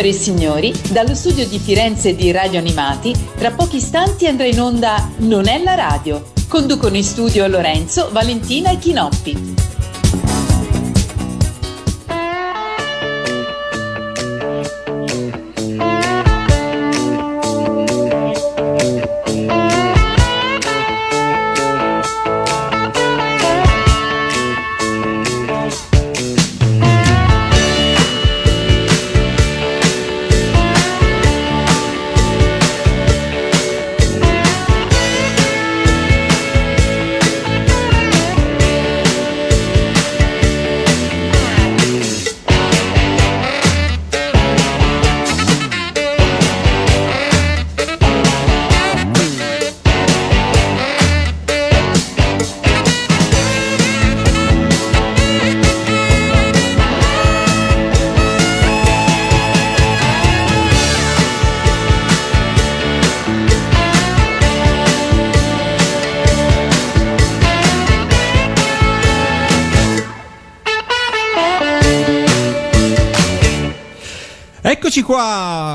Signore e signori, dallo studio di Firenze di Radio Animati, tra pochi istanti andrà in onda Non è la radio. Conducono in studio Lorenzo, Valentina e Chinoppi.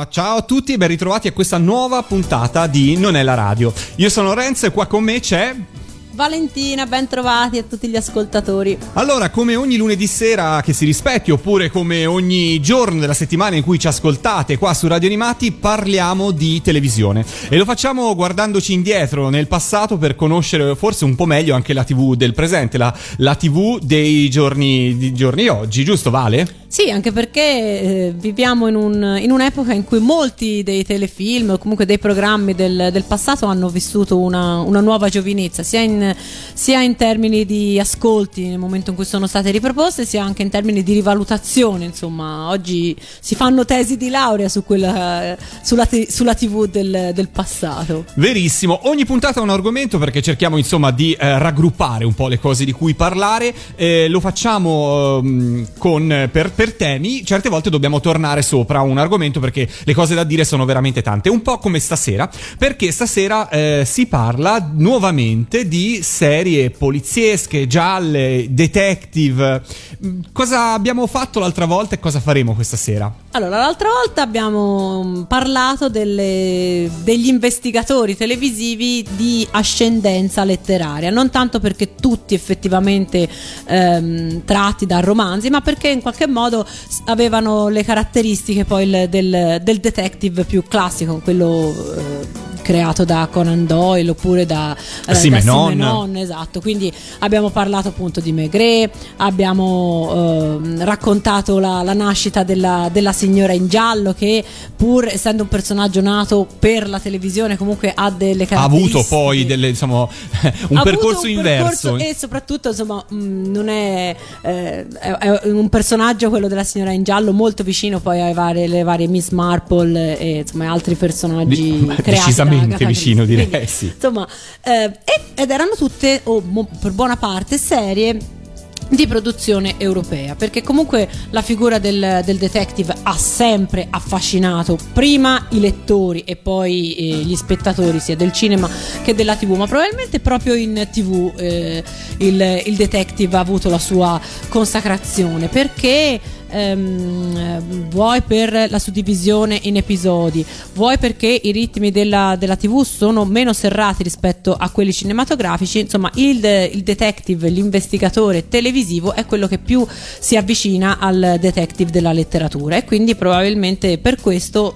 Ciao a tutti e ben ritrovati a questa nuova puntata di Non è la radio. Io sono Renzo e qua con me c'è Valentina, ben trovati a tutti gli ascoltatori. Allora, come ogni lunedì sera che si rispetti, oppure come ogni giorno della settimana in cui ci ascoltate qua su Radio Animati, parliamo di televisione. E lo facciamo guardandoci indietro nel passato per conoscere forse un po' meglio anche la TV del presente, la, la TV dei giorni, di giorni oggi, giusto Vale? Sì, anche perché eh, viviamo in, un, in, un'epoca in cui molti dei telefilm o comunque dei programmi del, del passato hanno vissuto una, una nuova giovinezza, sia in, sia in, termini di ascolti nel momento in cui sono state riproposte, sia anche in termini di rivalutazione. Insomma, oggi si fanno tesi di laurea su quella, sulla, sulla, TV del, del, passato. Verissimo, ogni puntata ha un argomento perché cerchiamo insomma di eh, raggruppare un po' le cose di cui parlare. Eh, lo facciamo eh, con, per per temi, certe volte dobbiamo tornare sopra un argomento perché le cose da dire sono veramente tante. Un po' come stasera, perché stasera eh, si parla nuovamente di serie poliziesche, gialle, detective. Mm, cosa abbiamo fatto l'altra volta e cosa faremo questa sera? Allora, l'altra volta abbiamo mm, parlato delle, degli investigatori televisivi di ascendenza letteraria, non tanto perché tutti effettivamente ehm, tratti da romanzi, ma perché in qualche modo avevano le caratteristiche poi del, del detective più classico, quello eh, creato da Conan Doyle oppure da, eh, Simenon. da Simenon. Esatto. Quindi abbiamo parlato appunto di Maigret abbiamo eh, raccontato la, la nascita della, della, signora in giallo che pur essendo un personaggio nato per la televisione comunque ha delle caratteristiche ha avuto poi delle, diciamo, un percorso un inverso percorso e soprattutto insomma mh, mm, non è, eh, è, è, un personaggio quello della signora in giallo molto vicino poi alle varie, varie Miss Marple e insomma altri personaggi Di, creati estremamente vicino direi Quindi, sì. Insomma, eh, ed erano tutte, o oh, per buona parte, serie di produzione europea perché comunque la figura del, del, detective ha sempre affascinato prima i lettori e poi eh, gli spettatori sia del cinema che della tv ma probabilmente proprio in tv eh, il, il detective ha avuto la sua consacrazione perché ehm, vuoi per la suddivisione in episodi, vuoi perché i ritmi della, della TV sono meno serrati rispetto a quelli cinematografici, insomma il, il detective, l'investigatore televisivo è quello che più si avvicina al detective della letteratura e quindi probabilmente per questo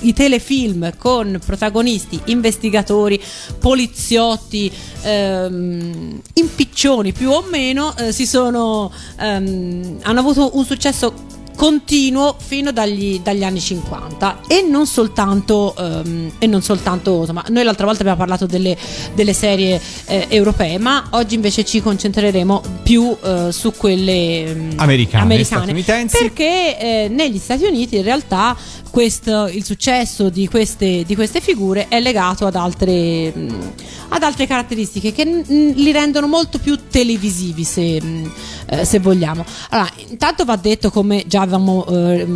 i telefilm con protagonisti, investigatori, poliziotti, ehm, impiccioni più o meno, eh, sono, ehm, hanno avuto un successo continuo fino dagli, dagli, anni 50 e non soltanto, um, e non soltanto insomma, noi l'altra volta abbiamo parlato delle, delle serie eh, europee ma oggi invece ci concentreremo più uh, su quelle um, americane, americane. perché eh, negli Stati Uniti in realtà questo, il successo di queste, di queste, figure è legato ad altre, mh, ad altre caratteristiche che mh, li rendono molto più televisivi se, mh, eh, se vogliamo. Allora intanto va detto come già avevamo eh,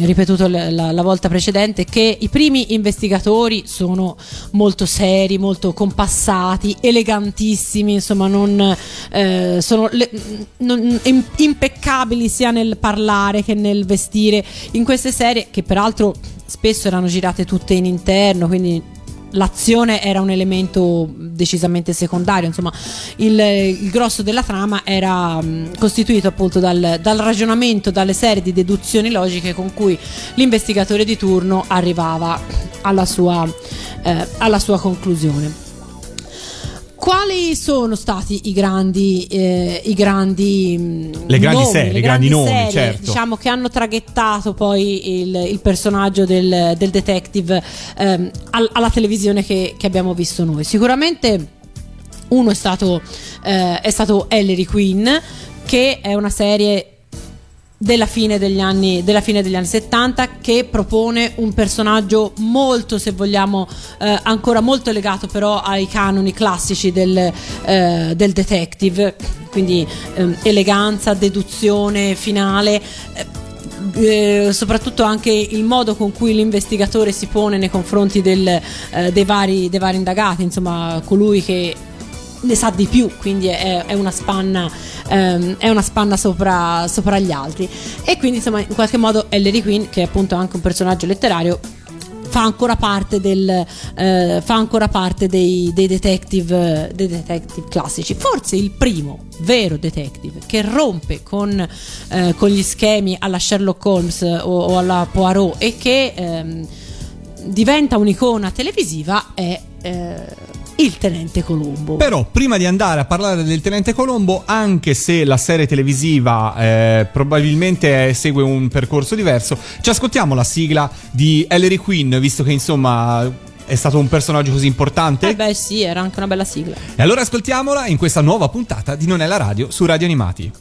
ripetuto la, la, la, volta precedente, che i primi investigatori sono molto seri, molto compassati, elegantissimi, insomma, non, eh, sono le, non, impeccabili sia nel parlare che nel vestire in queste serie, che peraltro spesso erano girate tutte in interno, quindi l'azione era un elemento decisamente secondario, insomma il, il grosso della trama era mh, costituito appunto dal, dal, ragionamento, dalle serie di deduzioni logiche con cui l'investigatore di turno arrivava alla sua, eh, alla sua conclusione. Quali sono stati i grandi, eh, i grandi le grandi nomi, serie, le grandi, grandi nomi, serie, certo. diciamo che hanno traghettato poi il, il personaggio del, del detective ehm, alla televisione che, che, abbiamo visto noi? Sicuramente uno è stato, eh, è stato Ellery Quinn, che è una serie della fine, degli anni, della fine degli anni 70 che propone un personaggio molto, se vogliamo, eh, ancora molto legato però ai canoni classici del, eh, del detective, quindi eh, eleganza, deduzione finale. Eh, eh, soprattutto anche il modo con cui l'investigatore si pone nei confronti del, eh, dei, vari, dei vari indagati, insomma, colui che ne sa di più, quindi è, è una spanna, ehm, è una spanna sopra, sopra, gli altri. E quindi insomma in qualche modo Ellery Quinn, che è appunto anche un personaggio letterario, fa ancora parte, del, eh, fa ancora parte dei, dei, detective, dei, detective, classici. Forse il primo vero detective che rompe con, eh, con gli schemi alla Sherlock Holmes o, o alla Poirot e che ehm, diventa un'icona televisiva è... Il Tenente Colombo. Però prima di andare a parlare del Tenente Colombo, anche se la serie televisiva eh, probabilmente segue un percorso diverso, ci ascoltiamo la sigla di Ellery Quinn, visto che insomma è stato un personaggio così importante? Eh beh sì, era anche una bella sigla. E allora ascoltiamola in questa nuova puntata di Non è la radio su Radio Animati.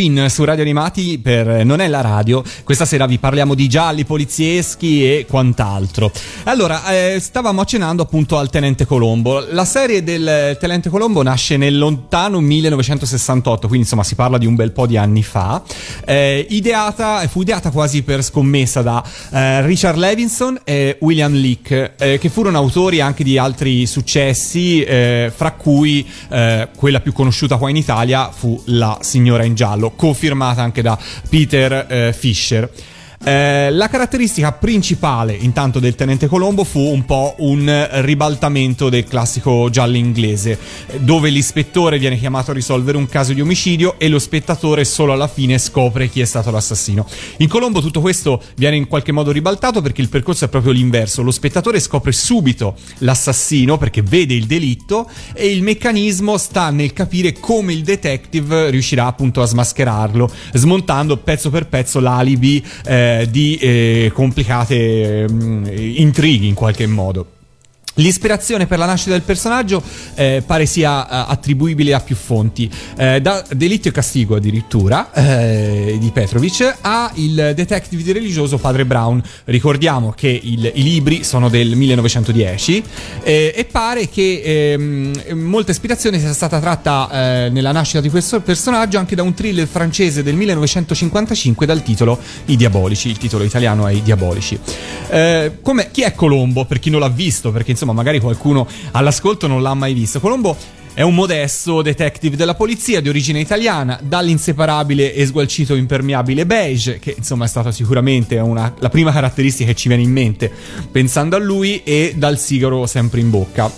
Queen su Radio Animati per Non è la radio. Questa sera vi parliamo di gialli polizieschi e quant'altro. Allora, eh, stavamo accennando appunto al Tenente Colombo. La serie del Tenente Colombo nasce nel lontano 1968, quindi insomma si parla di un bel po' di anni fa. Eh, ideata, fu ideata quasi per scommessa da eh, Richard Levinson e William Leake, eh, che furono autori anche di altri successi, eh, fra cui eh, quella più conosciuta qua in Italia fu La signora in giallo giallo, confermata anche da Peter eh, Fisher. Eh, la caratteristica principale intanto del tenente Colombo fu un po' un ribaltamento del classico giallo inglese, dove l'ispettore viene chiamato a risolvere un caso di omicidio e lo spettatore solo alla fine scopre chi è stato l'assassino. In Colombo tutto questo viene in qualche modo ribaltato perché il percorso è proprio l'inverso, lo spettatore scopre subito l'assassino perché vede il delitto e il meccanismo sta nel capire come il detective riuscirà appunto a smascherarlo, smontando pezzo per pezzo l'alibi. Eh, di eh, complicate mh, mm, intrighi in qualche modo. L'ispirazione per la nascita del personaggio eh, pare sia uh, attribuibile a più fonti, eh, da Delitto e Castigo addirittura eh, di Petrovic a il detective religioso Padre Brown. Ricordiamo che il, i libri sono del 1910 eh, e pare che ehm, molta ispirazione sia stata tratta eh, nella nascita di questo personaggio anche da un thriller francese del 1955 dal titolo I Diabolici, il titolo italiano è I Diabolici. Eh, chi è Colombo per chi non l'ha visto? Perché insomma magari qualcuno all'ascolto non l'ha mai visto. Colombo è un modesto detective della polizia di origine italiana, dall'inseparabile e sgualcito impermeabile beige, che insomma è stata sicuramente una, la prima caratteristica che ci viene in mente pensando a lui, e dal sigaro sempre in bocca.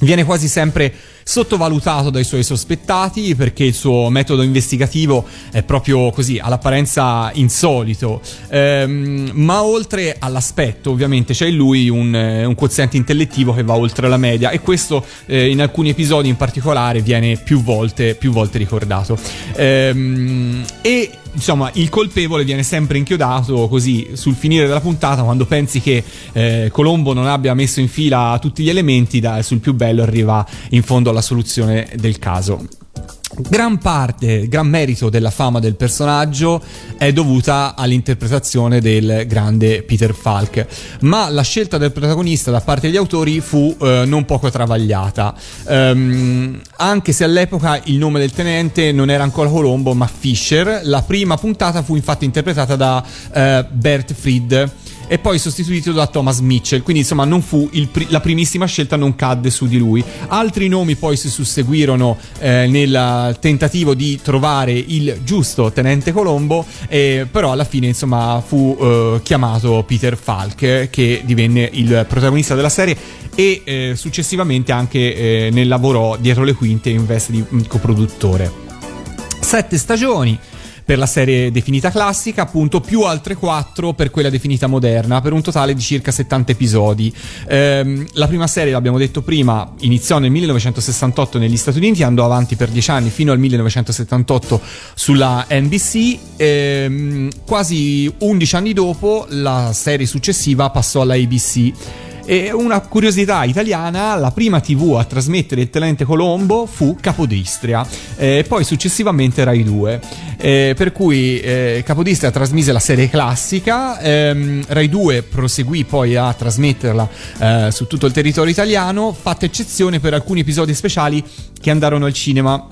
Viene quasi sempre sottovalutato dai suoi sospettati perché il suo metodo investigativo è proprio così, all'apparenza insolito, ehm, ma oltre all'aspetto ovviamente c'è in lui un, un, quoziente intellettivo che va oltre la media e questo eh, in alcuni episodi in particolare viene più volte, più volte ricordato. Ehm, e insomma, il colpevole viene sempre inchiodato così sul finire della puntata quando pensi che eh, Colombo non abbia messo in fila tutti gli elementi, da, sul più bello arriva in fondo alla soluzione del caso. Gran parte, gran merito della fama del personaggio è dovuta all'interpretazione del grande Peter Falk, ma la scelta del protagonista da parte degli autori fu eh, non poco travagliata, um, anche se all'epoca il nome del tenente non era ancora Colombo ma Fisher, la prima puntata fu infatti interpretata da uh, Bert Fried e poi sostituito da Thomas Mitchell. Quindi, insomma, pri- la primissima scelta, non cadde su di lui. Altri nomi poi si susseguirono eh, nel tentativo di trovare il giusto tenente Colombo, eh, però alla fine, insomma, fu eh, chiamato Peter Falk, che divenne il protagonista della serie e eh, successivamente anche eh, ne lavorò dietro le quinte in veste di coproduttore. Sette stagioni per la serie definita classica, appunto, più altre 4 per quella definita moderna, per un totale di circa 70 episodi. Ehm, la prima serie, l'abbiamo detto prima, iniziò nel 1968 negli Stati Uniti, andò avanti per 10 anni fino al 1978 sulla NBC. Ehm, quasi 11 anni dopo, la serie successiva passò alla ABC. E una curiosità italiana, la prima TV a trasmettere il Tenente Colombo fu Capodistria, e poi successivamente Rai 2. Eh, per cui eh, Capodistria trasmise la serie classica, ehm, Rai 2 proseguì poi a trasmetterla eh, su tutto il territorio italiano, fatta eccezione per alcuni episodi speciali che andarono al cinema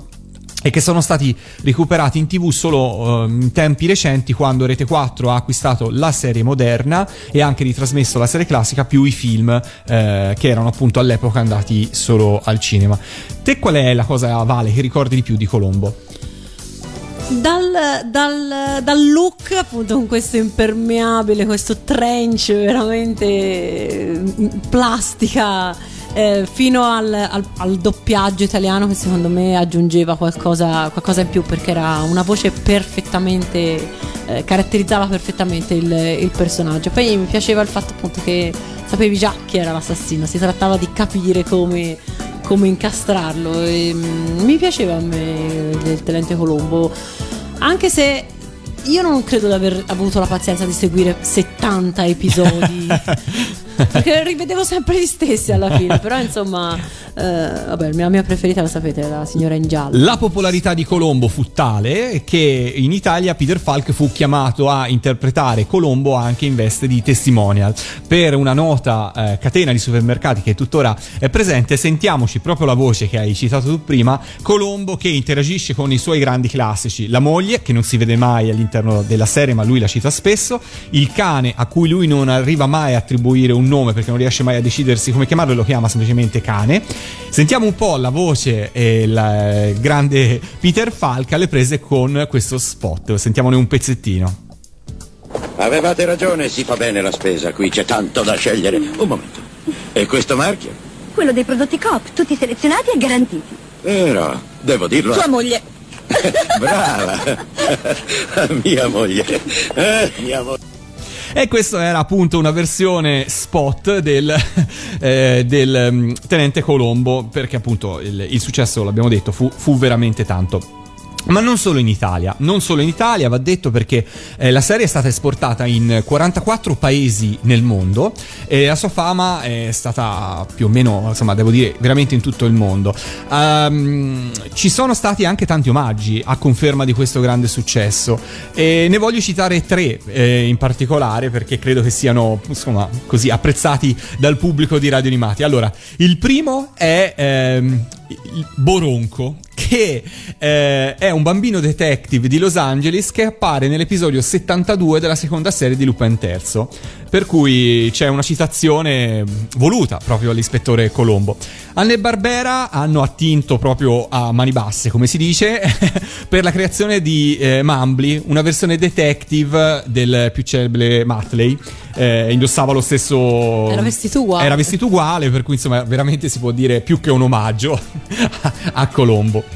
e che sono stati recuperati in tv solo uh, in tempi recenti quando Rete 4 ha acquistato la serie moderna e anche ritrasmesso la serie classica più i film uh, che erano appunto all'epoca andati solo al cinema. Te qual è la cosa, Vale, che ricordi di più di Colombo? Dal, dal, dal, look appunto con questo impermeabile, questo trench veramente mm, plastica eh, fino al, al, al, doppiaggio italiano che secondo me aggiungeva qualcosa, qualcosa in più perché era una voce perfettamente eh, caratterizzava perfettamente il, il, personaggio. Poi mi piaceva il fatto appunto che sapevi già chi era l'assassino si trattava di capire come, come incastrarlo. E, mm, mi piaceva a me il tenente Colombo anche se io non credo di aver avuto la pazienza di seguire 70 episodi perché rivedevo sempre gli stessi alla fine però insomma eh, vabbè, la mia preferita la sapete, la signora in giallo. La popolarità di Colombo fu tale che in Italia Peter Falk fu chiamato a interpretare Colombo anche in veste di testimonial. Per una nota eh, catena di supermercati che tuttora è presente, sentiamoci proprio la voce che hai citato tu prima, Colombo che interagisce con i suoi grandi classici, la moglie che non si vede mai all'interno della serie ma lui la cita spesso, il cane a cui lui non arriva mai a attribuire un nome perché non riesce mai a decidersi come chiamarlo e lo chiama semplicemente cane Sentiamo un po' la voce e il grande Peter Falk alle prese con questo spot. Sentiamone un pezzettino. Avevate ragione, si fa bene la spesa, qui c'è tanto da scegliere. Un momento. E questo marchio? Quello dei prodotti Coop, tutti selezionati e garantiti. Però, devo dirlo. Sua moglie. Brava. mia moglie. Eh, mia moglie. E questa era appunto una versione spot del, eh, del um, Tenente Colombo, perché appunto il, il successo, l'abbiamo detto, fu, fu veramente tanto. Ma non solo in Italia, non solo in Italia, va detto perché eh, la serie è stata esportata in 44 paesi nel mondo e la sua fama è stata più o meno, insomma, devo dire, veramente in tutto il mondo. Um, ci sono stati anche tanti omaggi a conferma di questo grande successo e ne voglio citare tre eh, in particolare perché credo che siano, insomma, così apprezzati dal pubblico di Radio Animati. Allora, il primo è ehm, Boronco che eh, è un bambino detective di Los Angeles che appare nell'episodio 72 della seconda serie di Lupin III. Per cui c'è una citazione voluta proprio all'ispettore Colombo. Anne Barbera hanno attinto proprio a mani basse, come si dice, per la creazione di eh, Mumbly, una versione detective del più celebre Matley. Eh, indossava lo stesso. Era vestito uguale. Era vestito uguale, per cui insomma, veramente si può dire più che un omaggio a Colombo.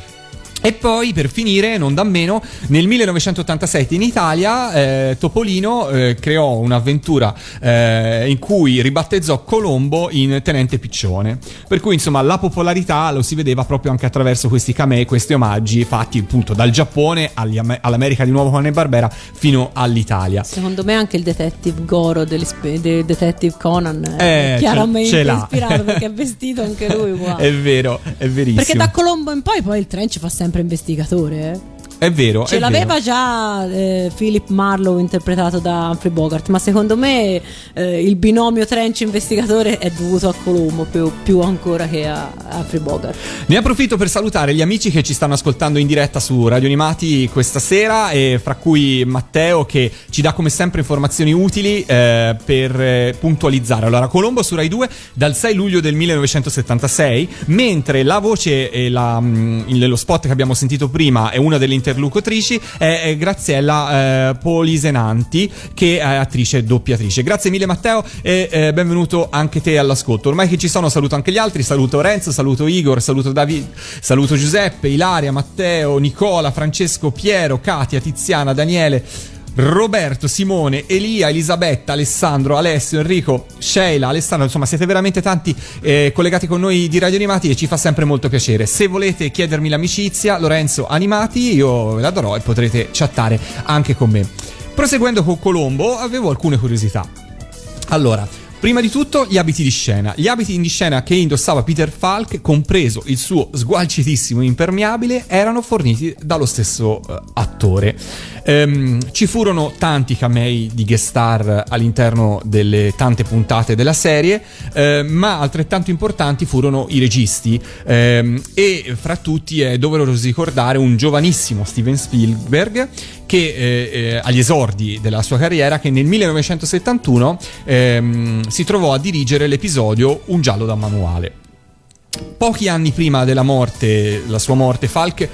E poi per finire, non da meno, nel 1987 in Italia eh, Topolino eh, creò un'avventura eh, in cui ribattezzò Colombo in Tenente Piccione. Per cui insomma la popolarità lo si vedeva proprio anche attraverso questi camei, questi omaggi fatti appunto dal Giappone all'America di nuovo con Barbera fino all'Italia. Secondo me anche il detective Goro del detective Conan è eh, chiaramente ispirato perché è vestito anche lui uguale. è vero, è verissimo. Perché da Colombo in poi poi il trench fa sempre investigatore. È vero. Ce è l'aveva vero. già eh, Philip Marlowe interpretato da Humphrey Bogart, ma secondo me eh, il binomio Trench investigatore è dovuto a Colombo più, più ancora che a, a Humphrey Bogart. Ne approfitto per salutare gli amici che ci stanno ascoltando in diretta su Radio Animati questa sera e fra cui Matteo che ci dà come sempre informazioni utili eh, per eh, puntualizzare. Allora, Colombo su Rai 2 dal 6 luglio del 1976, mentre la voce e la, mh, lo spot che abbiamo sentito prima è una delle interlocutrici è, Graziella eh, Polisenanti che è attrice e doppiatrice. Grazie mille Matteo e eh, benvenuto anche te all'ascolto. Ormai che ci sono saluto anche gli altri, saluto Renzo, saluto Igor, saluto David, saluto Giuseppe, Ilaria, Matteo, Nicola, Francesco, Piero, Katia, Tiziana, Daniele. Roberto, Simone, Elia, Elisabetta, Alessandro, Alessio, Enrico, Sheila, Alessandro, insomma siete veramente tanti eh, collegati con noi di Radio Animati e ci fa sempre molto piacere. Se volete chiedermi l'amicizia, Lorenzo Animati, io ve la darò e potrete chattare anche con me. Proseguendo con Colombo, avevo alcune curiosità. Allora, Prima di tutto gli abiti di scena. Gli abiti di scena che indossava Peter Falk, compreso il suo sgualcitissimo impermeabile, erano forniti dallo stesso uh, attore. Um, ci furono tanti camei di guest star all'interno delle tante puntate della serie, uh, ma altrettanto importanti furono i registi. Um, e fra tutti è doveroso ricordare un giovanissimo Steven Spielberg che eh, eh, agli esordi della sua carriera che nel 1971 ehm, si trovò a dirigere l'episodio Un giallo da manuale. Pochi anni prima della morte, la sua morte, Falk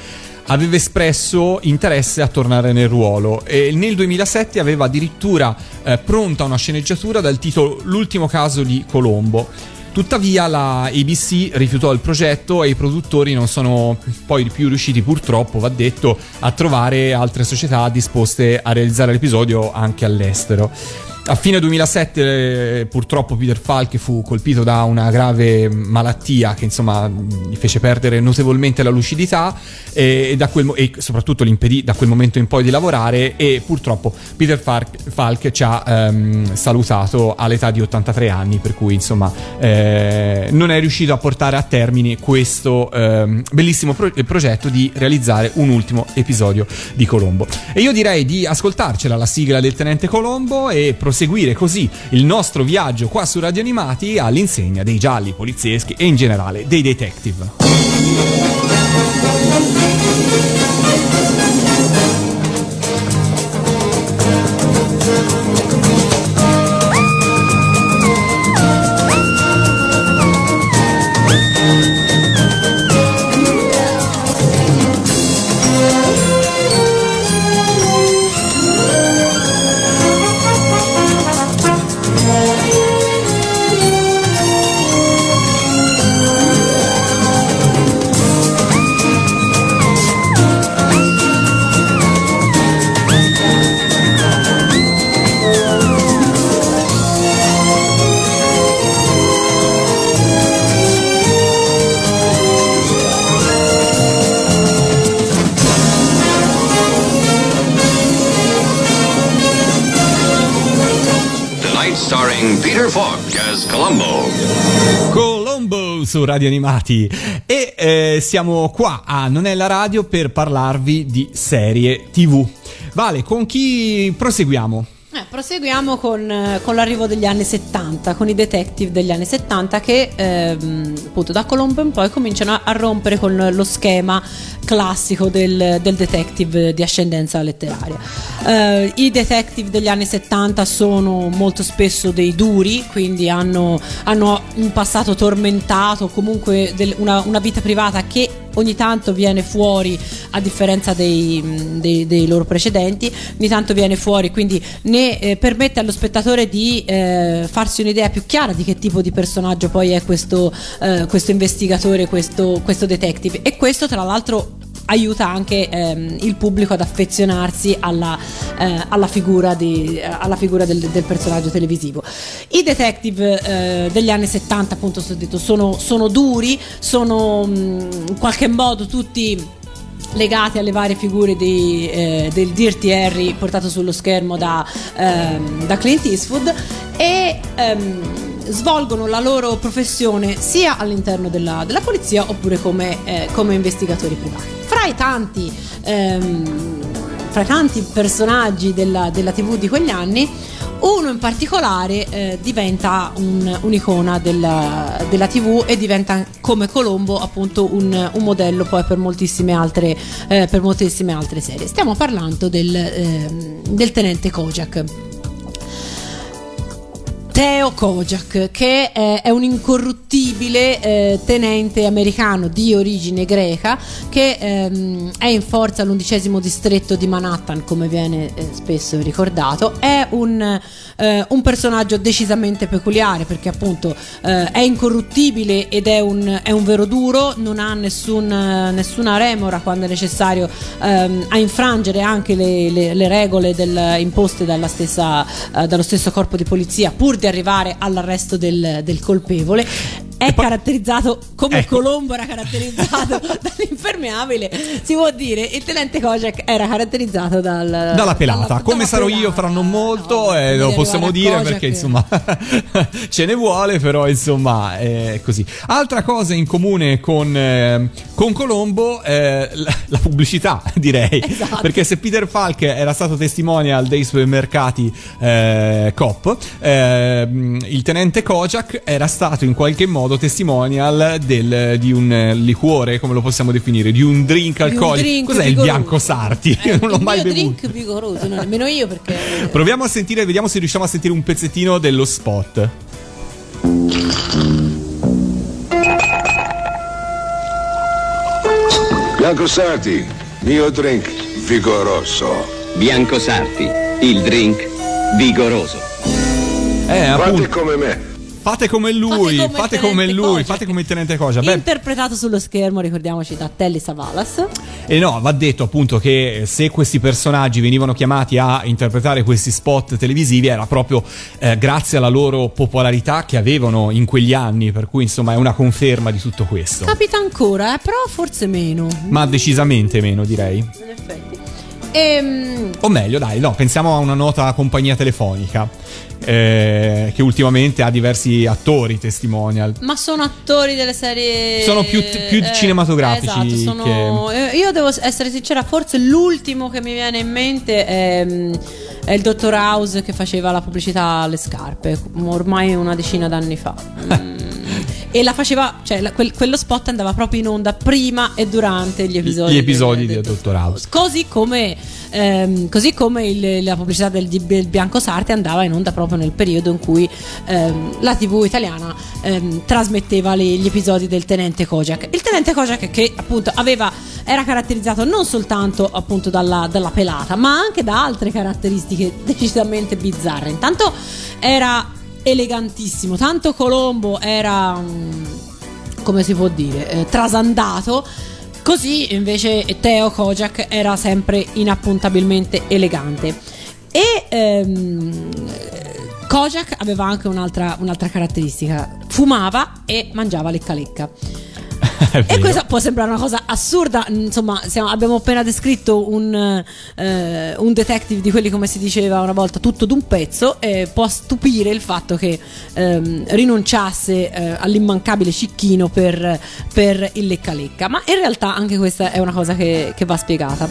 aveva espresso interesse a tornare nel ruolo e nel 2007 aveva addirittura eh, pronta una sceneggiatura dal titolo L'ultimo caso di Colombo Tuttavia la ABC rifiutò il progetto e i produttori non sono poi più riusciti purtroppo, va detto, a trovare altre società disposte a realizzare l'episodio anche all'estero. A fine 2007 purtroppo Peter Falk fu colpito da una grave malattia che insomma gli fece perdere notevolmente la lucidità e, e, quel, e soprattutto gli impedì da quel momento in poi di lavorare e purtroppo Peter Falk, Falk ci ha um, salutato all'età di 83 anni per cui insomma eh, non è riuscito a portare a termine questo um, bellissimo pro- progetto di realizzare un ultimo episodio di Colombo. E io direi di ascoltarcela la sigla del Tenente Colombo e proseguire proseguire così il nostro viaggio qua su Radio Animati all'insegna dei gialli polizieschi e in generale dei detective. Su Radio Animati e eh, siamo qua a Non è la radio per parlarvi di serie TV. Vale, con chi proseguiamo? Eh, proseguiamo con, eh, con l'arrivo degli anni 70, con i detective degli anni 70 che ehm, appunto da Colombo in poi cominciano a, rompere con lo schema classico del, del detective di ascendenza letteraria. Eh, I detective degli anni 70 sono molto spesso dei duri, quindi hanno, hanno un passato tormentato, comunque del- una, una vita privata che ogni tanto viene fuori a differenza dei, dei- dei loro precedenti, ogni tanto viene fuori, quindi eh, permette allo spettatore di eh, farsi un'idea più chiara di che tipo di personaggio poi è questo, eh, questo investigatore, questo, questo detective. E questo tra l'altro aiuta anche ehm, il pubblico ad affezionarsi alla, eh, alla figura, di- eh, alla figura del, del personaggio televisivo. I detective eh, degli anni 70, appunto, sono, sono duri, sono mh, in qualche modo tutti legati alle varie figure di, eh, del Dirty Harry portato sullo schermo da, ehm, da Clint Eastwood e ehm, svolgono la loro professione sia all'interno della, della polizia oppure come, eh, come investigatori privati. Fra i tanti, ehm, fra tanti personaggi della, della TV di quegli anni, uno in particolare eh, diventa un- un'icona della, della TV e diventa come Colombo appunto un, un modello poi per moltissime altre, eh, per moltissime altre serie. Stiamo parlando del, ehm, del tenente Kojak. Theo Kojak, che è, è un incorruttibile eh, tenente americano di origine greca che ehm, è in forza all'undicesimo distretto di Manhattan, come viene eh, spesso ricordato. È un, eh, un personaggio decisamente peculiare perché appunto eh, è incorruttibile ed è un, è un vero duro, non ha nessun, eh, nessuna remora quando è necessario ehm, a infrangere anche le, le- le regole del- imposte dalla stessa, eh, dallo stesso corpo di polizia pur di arrivare all'arresto del, del colpevole. È poi- caratterizzato come Ecco. Colombo era caratterizzato dall'impermeabile, si può dire. Il tenente Kojak era caratterizzato dal, Dalla pelata, dalla- come dalla sarò io pelata. fra non molto, No, eh, lo possiamo dire Kojak perché insomma ce ne vuole, però insomma è così. Altra cosa in comune con, eh, con Colombo, eh, la, la pubblicità direi, Esatto. perché se Peter Falk era stato testimonial dei supermercati eh, Coop, ehm, il tenente Kojak era stato in qualche modo testimonial del- di un eh, liquore, come lo possiamo definire, di un drink alcolico. drink Cos'è il vigoroso. bianco sarti? Eh, non l'ho il mai mio bevuto. drink vigoroso, no, nemmeno io perché Proviamo a sentire, vediamo se riusciamo a sentire un pezzettino dello spot. Bianco Sarti, mio drink vigoroso. Bianco Sarti, il drink vigoroso. Eh, appunto, come me. Fate come lui, Fate come fate come lui, Kojak. fate come il tenente Cosa. Interpretato sullo schermo, ricordiamoci, da Telly Savalas. e no, va detto appunto che se questi personaggi venivano chiamati a interpretare questi spot televisivi era proprio eh, grazie alla loro popolarità che avevano in quegli anni, per cui insomma è una conferma di tutto questo. Capita ancora, eh, però forse meno. Ma decisamente meno, direi. In effetti. Ehm, O meglio, dai, no, pensiamo a una nota compagnia telefonica. eh, che ultimamente ha diversi attori testimonial. ma sono attori delle serie. Sono più- più cinematografici Esatto, sono- eh, Io devo essere sincera, forse l'ultimo che mi viene in mente è, mm, è il dottor House che faceva la pubblicità alle scarpe, ormai una decina d'anni fa. E la faceva, cioè la- quel- quello spot andava proprio in onda prima e durante gli episodi, Gli episodi del, del Dottor House. Così come, ehm, così come il- la pubblicità del, del Bianco Sarte andava in onda proprio nel periodo in cui ehm, la TV italiana ehm, trasmetteva le- gli episodi del Tenente Kojak. Il Tenente Kojak che appunto aveva, era caratterizzato non soltanto appunto dalla, dalla pelata, ma anche da altre caratteristiche decisamente bizzarre. Intanto era elegantissimo, tanto Colombo era... come si può dire, eh, trasandato. Così invece Teo Kojak era sempre inappuntabilmente elegante. E ehm, Kojak aveva anche un'altra, un'altra caratteristica: fumava e mangiava lecca lecca. E questa può sembrare una cosa assurda, insomma, siamo- abbiamo appena descritto un, eh, un detective di quelli come si diceva una volta, tutto d'un pezzo, e può stupire il fatto che ehm, rinunciasse eh, all'immancabile cicchino per, per il lecca lecca, ma in realtà anche questa è una cosa che, che va spiegata.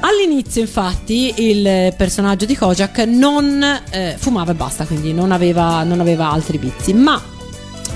All'inizio, infatti, il personaggio di Kojak non eh, fumava e basta, quindi non aveva, non aveva altri vizi, ma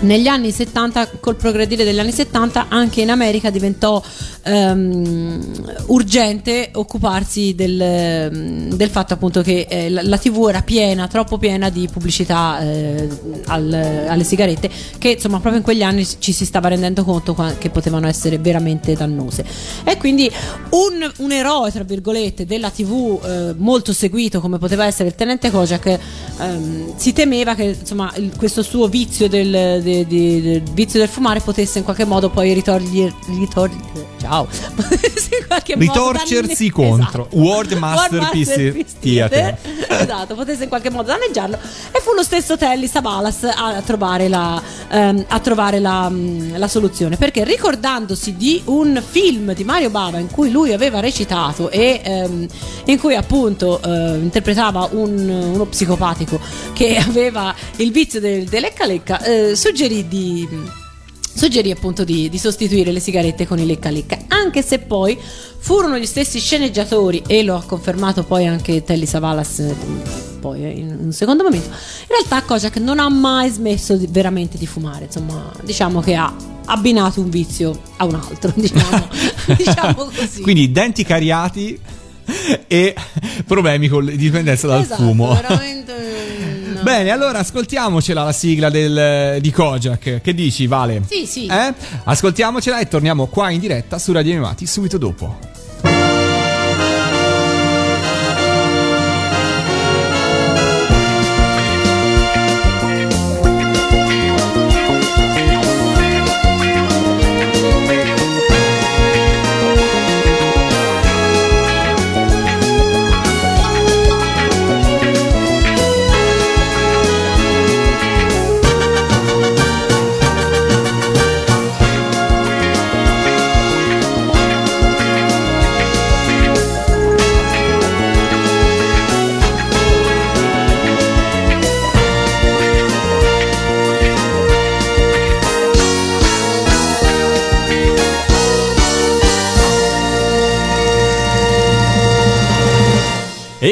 negli anni 70, col progredire degli anni 70, anche in America diventò ehm, urgente occuparsi del, del, fatto appunto che eh, la, la, TV era piena, troppo piena di pubblicità eh, al, alle sigarette, che insomma proprio in quegli anni ci si stava rendendo conto che potevano essere veramente dannose. E quindi un, un eroe, tra virgolette, della TV eh, molto seguito come poteva essere il tenente Kojak, ehm, si temeva che insomma il, questo suo vizio del, de, del vizio del fumare potesse in qualche modo poi ritorgli, ritorgli ciao ritorcersi modo, contro esatto. World Masterpiece, Masterpiece Theater, Theater. esatto potesse in qualche modo danneggiarlo e fu lo stesso Telly Savalas a trovare la, ehm, a trovare la, mm, la, soluzione perché ricordandosi di un film di Mario Bava in cui lui aveva recitato e ehm, in cui appunto eh, interpretava un, uno psicopatico che aveva il vizio del, del lecca lecca eh, suggerì di suggerì appunto di, di, sostituire le sigarette con i lecca lecca anche se poi furono gli stessi sceneggiatori e lo ha confermato poi anche Telly Savalas eh, poi eh, in un secondo momento in realtà Kojak non ha mai smesso di, veramente di fumare insomma diciamo che ha abbinato un vizio a un altro diciamo, diciamo così. Quindi denti cariati e problemi con dipendenza dal esatto, fumo. veramente Bene, allora ascoltiamocela la sigla del, di Kojak. Che dici, Vale? Sì, sì. Eh? Ascoltiamocela e torniamo qua in diretta su Radio Animati subito dopo.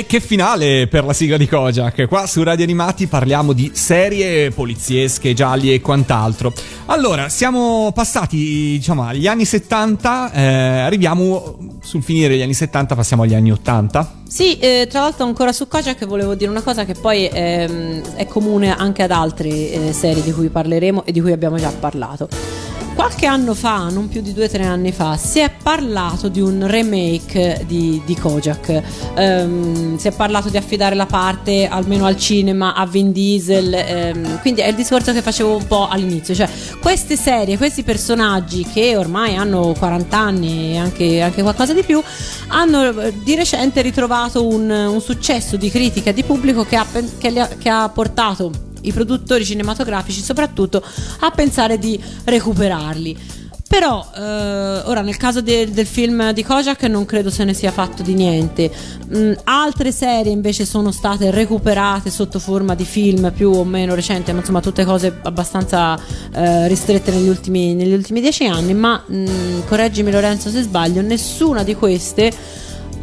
Che finale per la sigla di Kojak. Qua su Radio Animati parliamo di serie poliziesche, gialli e quant'altro. Allora, siamo passati, diciamo, agli anni 70, eh, arriviamo sul finire degli anni 70, passiamo agli anni 80. Sì, eh, tra l'altro ancora su Kojak volevo dire una cosa che poi ehm, è comune anche ad altre eh, serie di cui parleremo e di cui abbiamo già parlato. Qualche anno fa, non più di due o tre anni fa, si è parlato di un remake di, di Kojak. Um, si è parlato di affidare la parte almeno al cinema a Vin Diesel. Um, quindi è il discorso che facevo un po' all'inizio. Cioè, queste serie, questi personaggi che ormai hanno 40 anni e anche, anche, qualcosa di più, hanno eh, di recente ritrovato un, un successo di critica e di pubblico che ha, che, che ha portato i produttori cinematografici soprattutto a pensare di recuperarli. Però eh, ora nel caso de- del film di Kojak non credo se ne sia fatto di niente. Mm, altre serie invece sono state recuperate sotto forma di film più o meno recenti, ma insomma tutte cose abbastanza eh, ristrette negli ultimi, negli ultimi, dieci anni. Ma mm, correggimi Lorenzo se sbaglio, nessuna di queste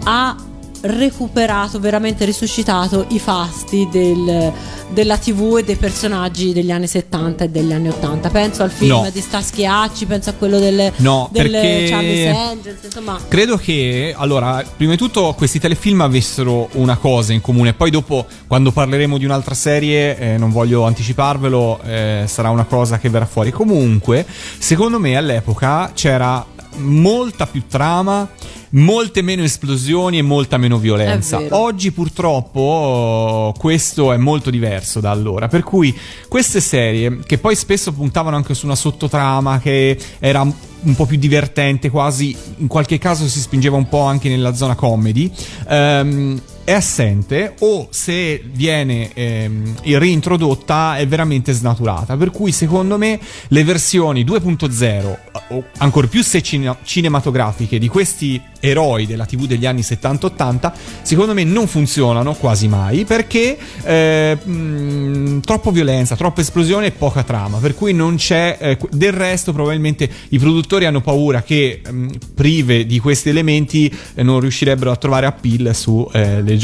ha recuperato, veramente risuscitato i fasti del, della TV e dei personaggi degli anni 70 e degli anni 80. Penso al film no. di Staschiacci, penso a quello del, no, del Charles Angels, insomma. Credo che, allora, prima di tutto questi telefilm avessero una cosa in comune, poi dopo quando parleremo di un'altra serie, eh, non voglio anticiparvelo, eh, sarà una cosa che verrà fuori. Comunque, secondo me all'epoca c'era molta più trama molte meno esplosioni e molta meno violenza. Oggi purtroppo questo è molto diverso da allora, per cui queste serie che poi spesso puntavano anche su una sottotrama che era un po' più divertente, quasi in qualche caso si spingeva un po' anche nella zona comedy. Ehm, è assente o se viene ehm, reintrodotta è veramente snaturata. Per cui secondo me le versioni 2.0 o ancora più se cine- cinematografiche di questi eroi della TV degli anni 70-80 secondo me non funzionano quasi mai perché eh, mh, troppo violenza, troppa esplosione e poca trama, per cui non c'è eh, del resto probabilmente i produttori hanno paura che mh, prive di questi elementi eh, non riuscirebbero a trovare appeal su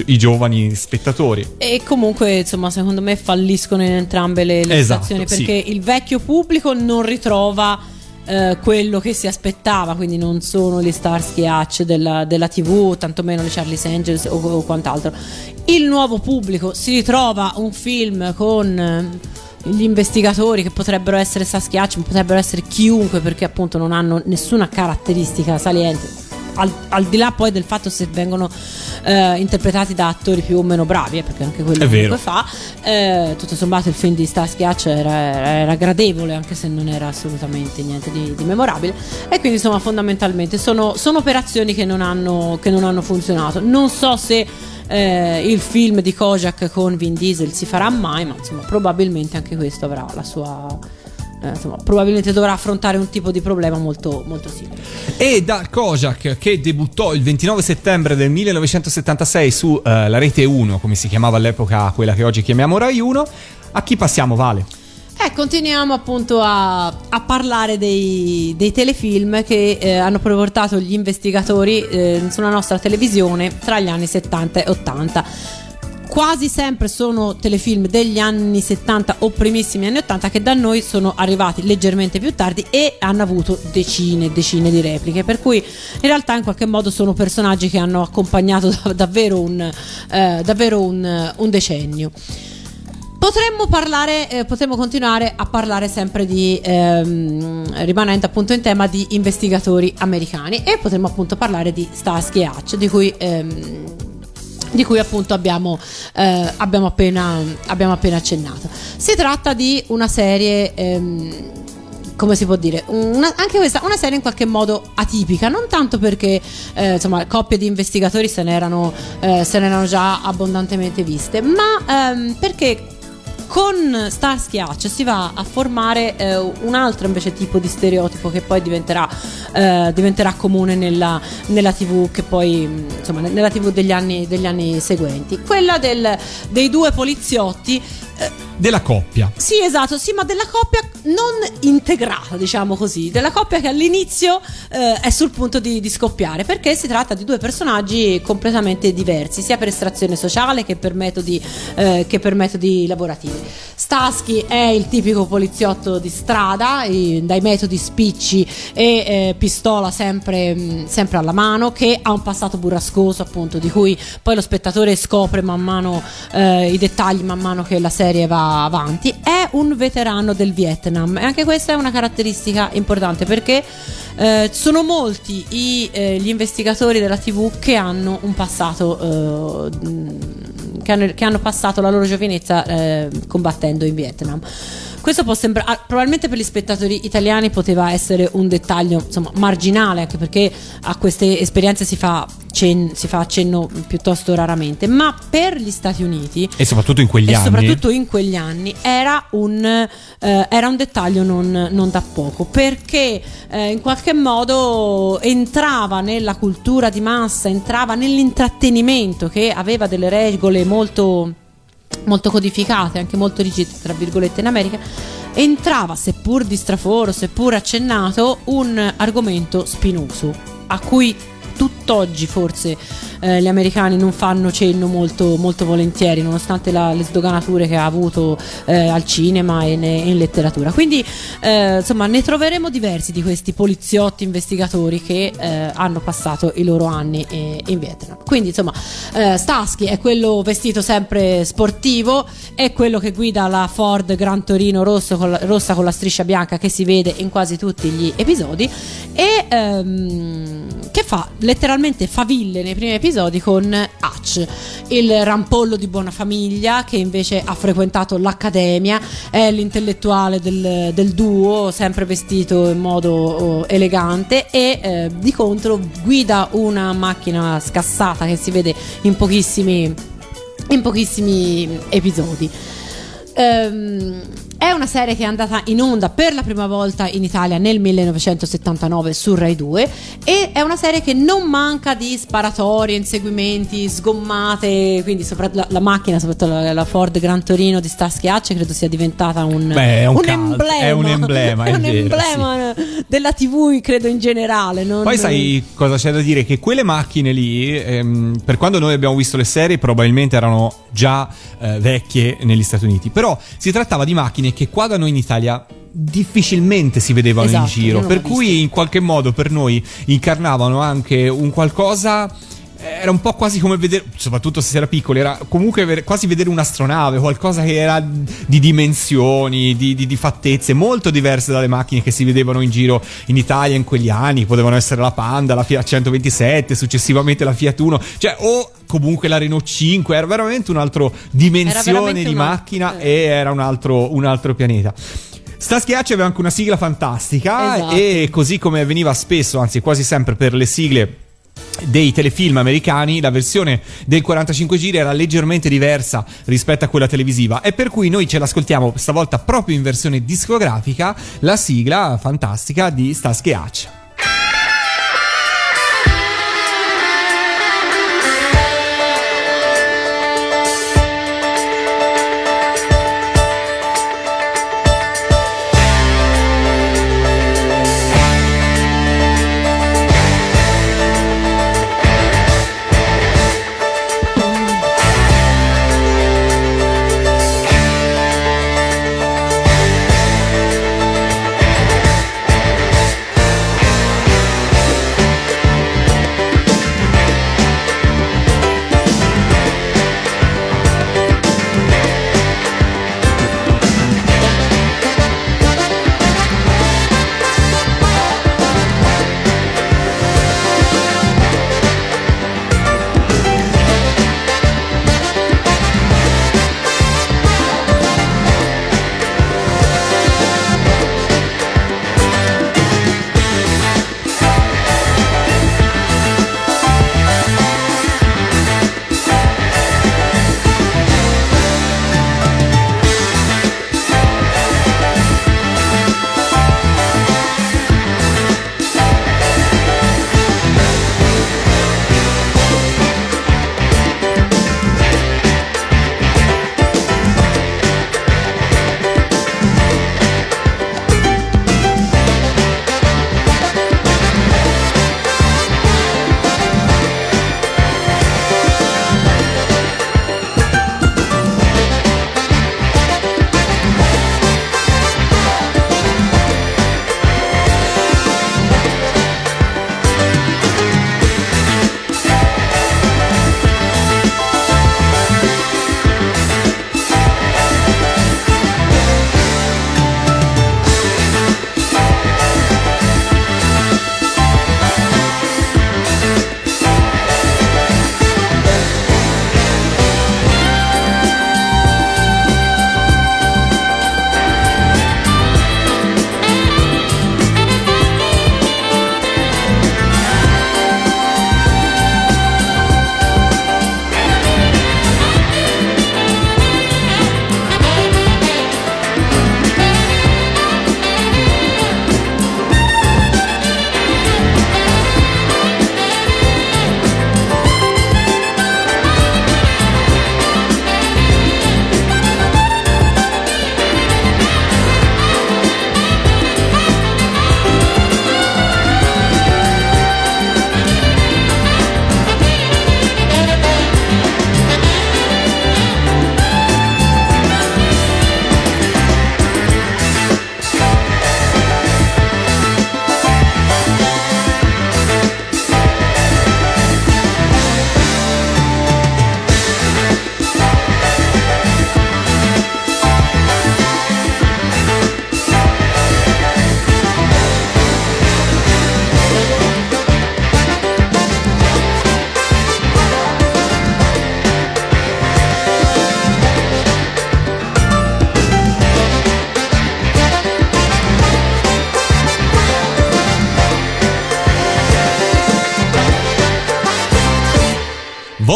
i giovani spettatori. E comunque, insomma, secondo me falliscono in entrambe le, le Esatto, situazioni perché sì. il vecchio pubblico non ritrova eh, quello che si aspettava, quindi non sono gli Starsky Hutch della, della TV, tantomeno le Charlie's Angels o, o quant'altro. Il nuovo pubblico si ritrova un film con eh, gli investigatori che potrebbero essere Starsky Hutch, ma potrebbero essere chiunque perché appunto non hanno nessuna caratteristica saliente. Al, al di là poi del fatto se vengono eh, interpretati da attori più o meno bravi, eh, perché anche quello vero. fa, eh, tutto sommato il film di Starsky Hutch era, era- era gradevole, anche se non era assolutamente niente di, di memorabile. E quindi insomma fondamentalmente sono, sono operazioni che non, hanno, che non hanno funzionato. Non so se eh, il film di Kojak con Vin Diesel si farà mai, ma insomma probabilmente anche questo avrà la sua... eh, insomma, probabilmente dovrà affrontare un tipo di problema molto, molto simile. E da Kojak che debuttò il 29 settembre del 1976 su eh, la rete 1, come si chiamava all'epoca quella che oggi chiamiamo Rai 1, a chi passiamo Vale? Eh, continuiamo appunto a, a parlare dei, dei telefilm che eh, hanno portato gli investigatori eh, sulla nostra televisione tra gli anni 70 e 80. Quasi sempre sono telefilm degli anni 70 o primissimi anni 80 che da noi sono arrivati leggermente più tardi e hanno avuto decine e decine di repliche. Per cui in realtà in qualche modo sono personaggi che hanno accompagnato da- davvero un, eh, davvero un- un decennio. Potremmo parlare, eh, potremmo continuare a parlare sempre di, ehm, rimanendo appunto in tema di investigatori americani e potremmo appunto parlare di Starsky e Hutch, di cui, ehm, di cui appunto abbiamo, eh, abbiamo, appena, abbiamo appena accennato. Si tratta di una serie... ehm, come si può dire, una- anche questa una serie in qualche modo atipica, non tanto perché eh, insomma coppie di investigatori se n'erano, eh, se n'erano già abbondantemente viste, ma ehm, perché con Starsky Hutch si va a formare eh, un altro invece tipo di stereotipo che poi diventerà, eh, diventerà comune nella, nella TV che poi mh, insomma nella TV degli anni, degli anni seguenti, quella del- dei due poliziotti eh, Della coppia. sì, esatto, sì, ma della coppia non integrata, diciamo così, della coppia che all'inizio eh, è sul punto di, di scoppiare, perché si tratta di due personaggi completamente diversi, sia per estrazione sociale che per metodi, eh, che per metodi lavorativi. Starsky è il tipico poliziotto di strada, i- dai metodi spicci e eh, pistola sempre, sempre alla mano, che ha un passato burrascoso, appunto, di cui poi lo spettatore scopre man mano eh, i dettagli man mano che la serie va avanti. È un veterano del Vietnam e anche questa è una caratteristica importante perché eh, sono molti i, eh, gli investigatori della TV che hanno un passato. eh, che hanno, che hanno passato la loro giovinezza eh, combattendo in Vietnam. Questo può sembrare, ah, probabilmente per gli spettatori italiani poteva essere un dettaglio insomma, marginale, anche perché a queste esperienze si fa, cen- si fa accenno piuttosto raramente, ma per gli Stati Uniti E soprattutto in quegli anni. soprattutto in quegli anni era un, eh, era un dettaglio non, non da poco perché eh, in qualche modo entrava nella cultura di massa, entrava nell'intrattenimento che aveva delle regole molto, molto codificate, anche molto rigide tra virgolette in America. Entrava, seppur di straforo, seppur accennato, un argomento spinoso a cui tutt'oggi forse eh, gli americani non fanno cenno molto, molto volentieri nonostante la- le sdoganature che ha avuto eh, al cinema e ne- in letteratura. Quindi eh, insomma ne troveremo diversi di questi poliziotti investigatori che eh, hanno passato i loro anni eh, in Vietnam. Quindi insomma eh, Starsky è quello vestito sempre sportivo è quello che guida la Ford Gran Torino rosso con la- rossa con la striscia bianca che si vede in quasi tutti gli episodi e ehm, che fa letteralmente faville nei primi episodi con Hutch, il rampollo di buona famiglia che invece ha frequentato l'accademia, è l'intellettuale del, del duo, sempre vestito in modo oh, elegante e eh, di contro guida una macchina scassata che si vede in pochissimi, in pochissimi episodi. Ehm, è una serie che è andata in onda per la prima volta in Italia nel 1979 su Rai 2 e è una serie che non manca di sparatorie, inseguimenti, sgommate, quindi sopra, la, la macchina, soprattutto la, la, Ford Gran Torino di Hutch credo sia diventata un, Beh, è un, un cult, emblema, è un emblema, è è un vero, emblema della TV credo in generale. Non... Poi sai cosa c'è da dire? Che quelle macchine lì, ehm, per quando noi abbiamo visto le serie, probabilmente erano già eh, vecchie negli Stati Uniti, però si trattava di macchine che qua da noi in Italia difficilmente si vedevano Esatto, in giro, per cui in qualche modo per noi incarnavano anche un qualcosa era un po' quasi come vedere, soprattutto se si era piccoli, era comunque quasi vedere un'astronave, qualcosa che era di dimensioni, di, di, di, fattezze molto diverse dalle macchine che si vedevano in giro in Italia in quegli anni. Potevano essere la Panda, la Fiat 127, successivamente la Fiat 1, cioè o comunque la Renault 5, era veramente un'altra dimensione di macchina eh. e era un altro, un altro pianeta. Sta schiaccia aveva anche una sigla fantastica Esatto. e così come avveniva spesso, anzi quasi sempre per le sigle dei telefilm americani la versione del 45 giri era leggermente diversa rispetto a quella televisiva. E per cui noi ce l'ascoltiamo stavolta proprio in versione discografica la sigla fantastica di Starsky Hutch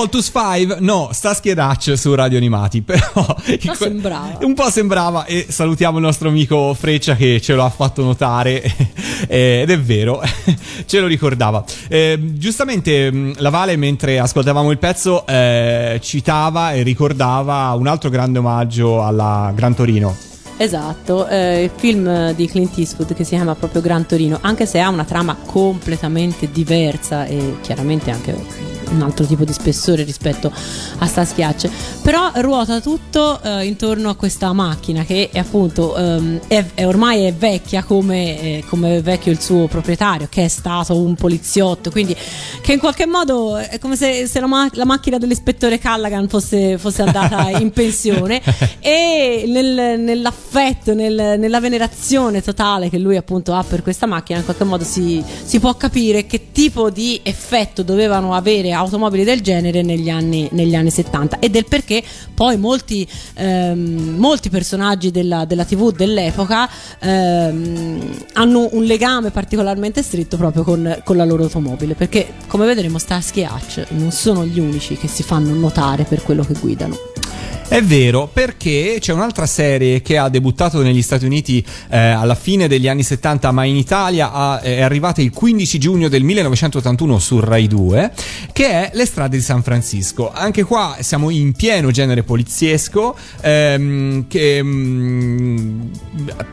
Voltus 5? No, e Dutch su Radio Animati, però Un po' sembrava. un po' sembrava e salutiamo il nostro amico Freccia che ce lo ha fatto notare eh, ed è vero, ce lo ricordava. Eh, giustamente mh, la Vale mentre ascoltavamo il pezzo eh, citava e ricordava un altro grande omaggio alla Gran Torino. Esatto, eh, il film di Clint Eastwood che si chiama proprio Gran Torino, anche se ha una trama completamente diversa e chiaramente anche un altro tipo di spessore rispetto a sta schiacce, però ruota tutto eh, intorno a questa macchina che è appunto ehm, è, è ormai è vecchia come, eh, come è vecchio il suo proprietario che è stato un poliziotto, quindi che in qualche modo è come se, se la, ma- la macchina dell'ispettore Callaghan fosse, fosse andata in pensione. E nel- nell'affetto, nel- nella venerazione totale che lui appunto ha per questa macchina, in qualche modo si, si può capire che tipo di effetto dovevano avere automobili del genere negli anni, negli anni 70 e del perché poi molti, ehm, molti personaggi della, della TV dell'epoca ehm, hanno un legame particolarmente stretto proprio con, con la loro automobile perché come vedremo Starsky e Hutch non sono gli unici che si fanno notare per quello che guidano. È vero, perché c'è un'altra serie che ha debuttato negli Stati Uniti eh, alla fine degli anni 70, ma in Italia ha- è arrivata il 15 giugno del 1981 su Rai 2, che è Le strade di San Francisco. Anche qua siamo in pieno genere poliziesco, ehm, che mm,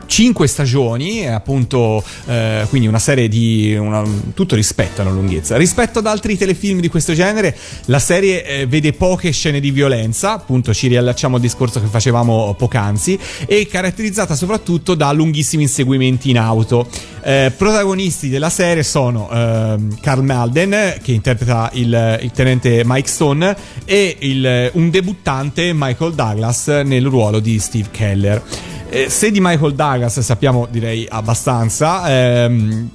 cinque stagioni, è appunto eh, quindi una serie di una- tutto rispetto alla lunghezza. Rispetto ad altri telefilm di questo genere, la serie eh, vede poche scene di violenza, appunto ci riallacciamo al discorso che facevamo poc'anzi, e caratterizzata soprattutto da lunghissimi inseguimenti in auto. Eh, protagonisti della serie sono ehm, Carl Malden, che interpreta il, il tenente Mike Stone, e il- un debuttante Michael Douglas nel ruolo di Steve Keller. Eh, se di Michael Douglas sappiamo direi abbastanza, ehm,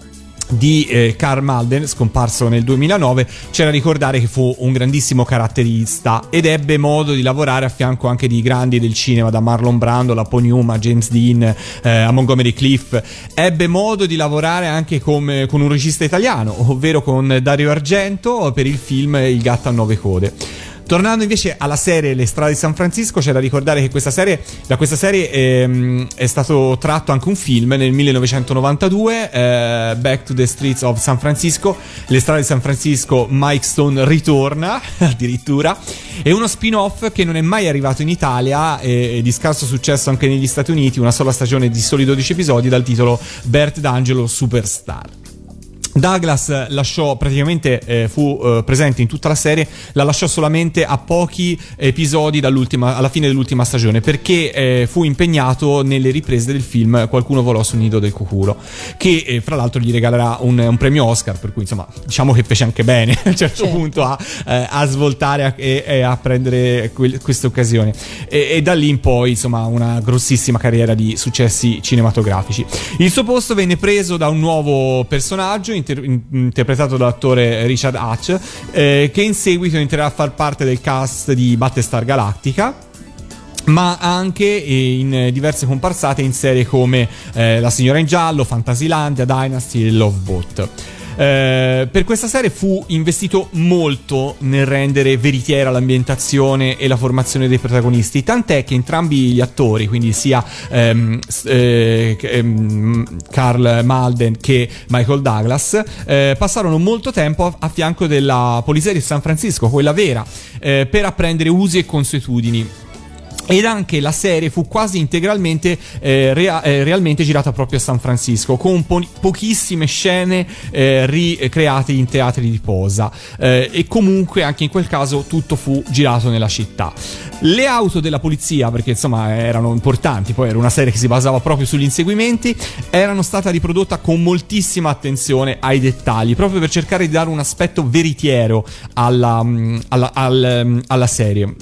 di eh, Carl Malden, scomparso nel 2009, c'è da ricordare che fu un grandissimo caratterista ed ebbe modo di lavorare a fianco anche di grandi del cinema, da Marlon Brando, a Paul Newman, a James Dean, eh, a Montgomery Cliff. Ebbe modo di lavorare anche come- con un regista italiano, ovvero con Dario Argento per il film Il gatto a nove code. Tornando invece alla serie Le strade di San Francisco, c'è da ricordare che questa serie, da questa serie ehm, è stato tratto anche un film nel 1992, eh, Back to the Streets of San Francisco. Le strade di San Francisco, Mike Stone ritorna addirittura. È uno spin-off che non è mai arrivato in Italia e, e di scarso successo anche negli Stati Uniti, una sola stagione di soli 12 episodi dal titolo Bert D'Angelo Superstar. Douglas lasciò praticamente eh, fu eh, presente in tutta la serie, la lasciò solamente a pochi episodi dall'ultima, alla fine dell'ultima stagione perché eh, fu impegnato nelle riprese del film Qualcuno volò sul nido del cuculo, che eh, fra l'altro gli regalerà un, un premio Oscar, per cui insomma diciamo che fece anche bene a un certo Certo. punto a, eh, a svoltare a- e, e a prendere quel- questa occasione. E, e da lì in poi insomma una grossissima carriera di successi cinematografici. Il suo posto venne preso da un nuovo personaggio inter- in- interpretato dall'attore Richard Hatch, eh, che in seguito entrerà a far parte del cast di Battlestar Galactica ma anche eh, in diverse comparsate in serie come eh, La signora in giallo, Fantasilandia, Dynasty e Love Boat. Eh, per questa serie fu investito molto nel rendere veritiera l'ambientazione e la formazione dei protagonisti, tant'è che entrambi gli attori, quindi sia ehm, eh, ehm, Carl Malden che Michael Douglas, eh, passarono molto tempo a, a fianco della polizia di San Francisco, quella vera, eh, per apprendere usi e consuetudini. Ed anche la serie fu quasi integralmente eh, rea- eh, realmente girata proprio a San Francisco, con po- pochissime scene eh, ricreate in teatri di posa. Eh, e comunque anche in quel caso tutto fu girato nella città. Le auto della polizia, perché insomma erano importanti, poi era una serie che si basava proprio sugli inseguimenti, erano state riprodotte con moltissima attenzione ai dettagli, proprio per cercare di dare un aspetto veritiero alla, mm, alla- al- mm, alla serie.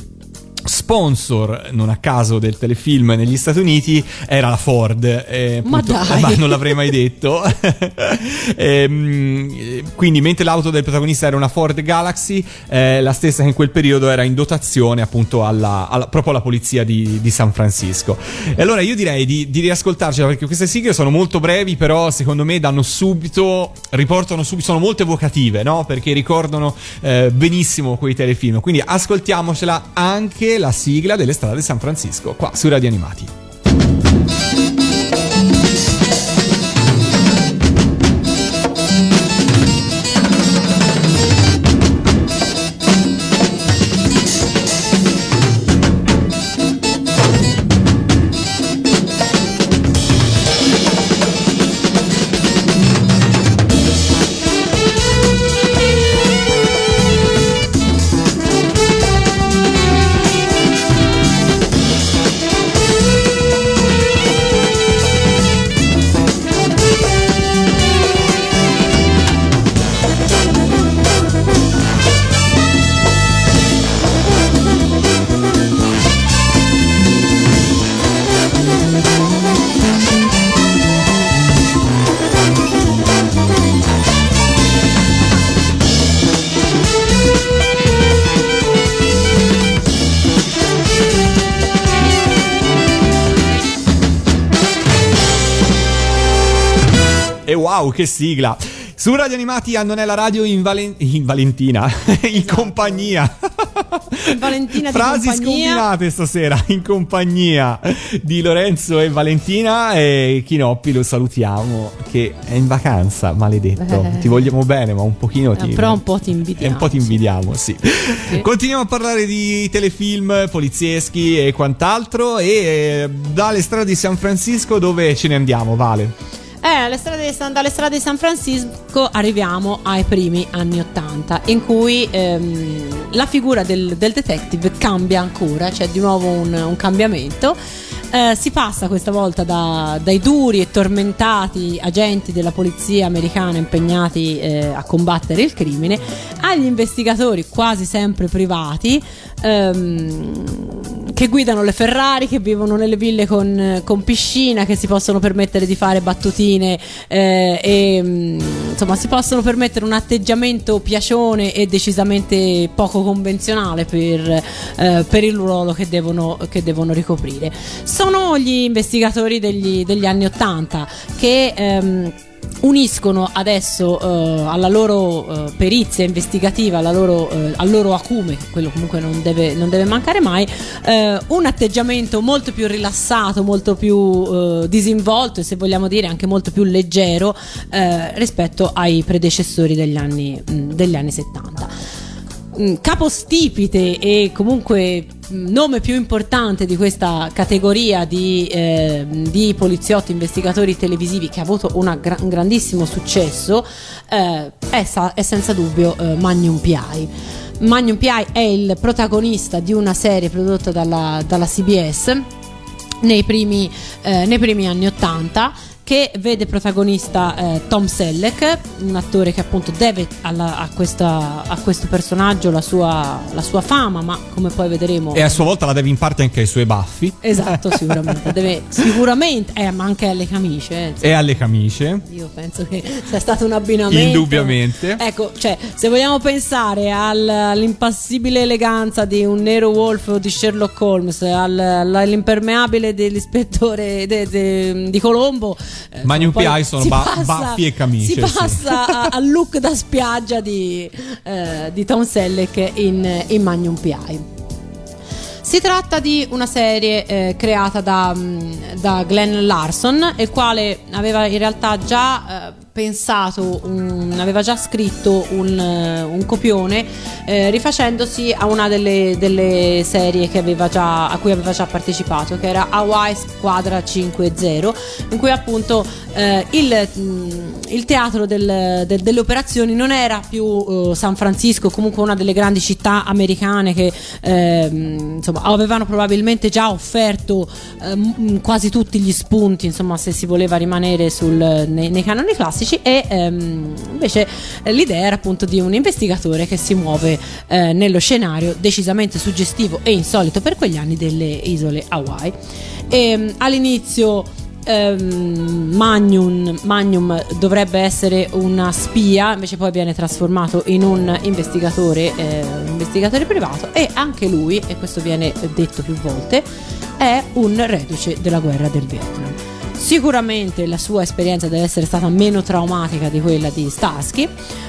Sponsor, non a caso, del telefilm negli Stati Uniti era la Ford. eh, Ma appunto- dai. ma non l'avrei mai detto. Ehm, quindi, mentre l'auto del protagonista era una Ford Galaxy, eh, la stessa che in quel periodo era in dotazione appunto alla, alla- proprio alla polizia di, di San Francisco. E allora io direi di, di riascoltarcela perché queste sigle sono molto brevi, però secondo me danno subito, riportano subito, sono molto evocative, no? Perché ricordano eh, benissimo quei telefilm. Quindi ascoltiamocela anche la sigla delle strade di San Francisco, qua su Radio Animati. Wow, che sigla! Su Radio Animati a Non è la radio in, Valen- in Valentina, in compagnia. In Valentina Frasi compagnia. scombinate stasera, in compagnia di Lorenzo e Valentina e Chinoppi lo salutiamo che è in vacanza, maledetto. Eh. Ti vogliamo bene, ma un pochino ti... Eh, però un po' ti invidiamo, un po' ti invidiamo, sì. Continuiamo a parlare di telefilm polizieschi e quant'altro e eh, dalle strade di San Francisco dove ce ne andiamo, Vale? Eh, alle strade dalle strade di San Francisco arriviamo ai primi anni Ottanta, in cui ehm, la figura del, del detective cambia ancora, c'è di nuovo un, un cambiamento. Eh, si passa questa volta da- dai duri e tormentati agenti della polizia americana impegnati eh, a combattere il crimine agli investigatori quasi sempre privati ehm, che guidano le Ferrari, che vivono nelle ville con, con piscina, che si possono permettere di fare battutine eh, e mm, insomma si possono permettere un atteggiamento piacione e decisamente poco convenzionale per, eh, per il ruolo che devono, che devono ricoprire. Sono gli investigatori degli, degli anni Ottanta che ehm, uniscono adesso eh, alla loro eh, perizia investigativa, loro, eh, al loro acume, quello comunque non deve, non deve mancare mai, un atteggiamento molto più rilassato, molto più disinvolto e se vogliamo dire anche molto più leggero rispetto ai predecessori degli anni, mh, degli anni 70 mh, capostipite e comunque mh, nome più importante di questa categoria di, eh, di poliziotti investigatori televisivi che ha avuto gra- un grandissimo successo eh, è, sa- è senza dubbio eh, Magnum P.I. Magnum P.I. è il protagonista di una serie prodotta dalla, dalla CBS nei primi, eh, nei primi anni 80 che vede protagonista eh, Tom Selleck, un attore che appunto deve alla- a, questa- a questo personaggio la sua, la sua fama, ma come poi vedremo... E a sua volta la deve in parte anche ai suoi baffi Esatto, sicuramente. Deve, sicuramente, eh, ma anche alle camicie. eh, e alle camicie. io penso che sia stato un abbinamento. Indubbiamente. Ecco, cioè, se vogliamo pensare al- all'impassibile eleganza di un Nero Wolf o di Sherlock Holmes, al- all'impermeabile dell'ispettore de- de- di Colombo, eh, Magnum poi P.I. sono ba- baffi e camicie, Si sì. passa a- al look da spiaggia di, eh, di Tom Selleck in, in Magnum P.I. Si tratta di una serie eh, creata da, mh, da Glenn Larson, il quale aveva in realtà già eh, pensato, un- aveva già scritto un, eh, un copione eh, rifacendosi a una delle, delle serie già, a cui aveva già partecipato, che era Hawaii Squadra 5.0, in cui appunto eh, il, mh, il teatro del- del- delle operazioni non era più eh, San Francisco, comunque una delle grandi città americane che ehm, insomma, avevano probabilmente già offerto ehm, quasi tutti gli spunti, insomma, se si voleva rimanere sul- nei, nei canoni classici, classici e ehm, invece l'idea era appunto di un investigatore che si muove eh, nello scenario decisamente suggestivo e insolito per quegli anni delle isole Hawaii. E, ehm, all'inizio ehm, Magnum, Magnum dovrebbe essere una spia, invece poi viene trasformato in un investigatore, eh, un investigatore privato e anche lui, e questo viene detto più volte, è un reduce della guerra del Vietnam. Sicuramente la sua esperienza deve essere stata meno traumatica di quella di Starsky,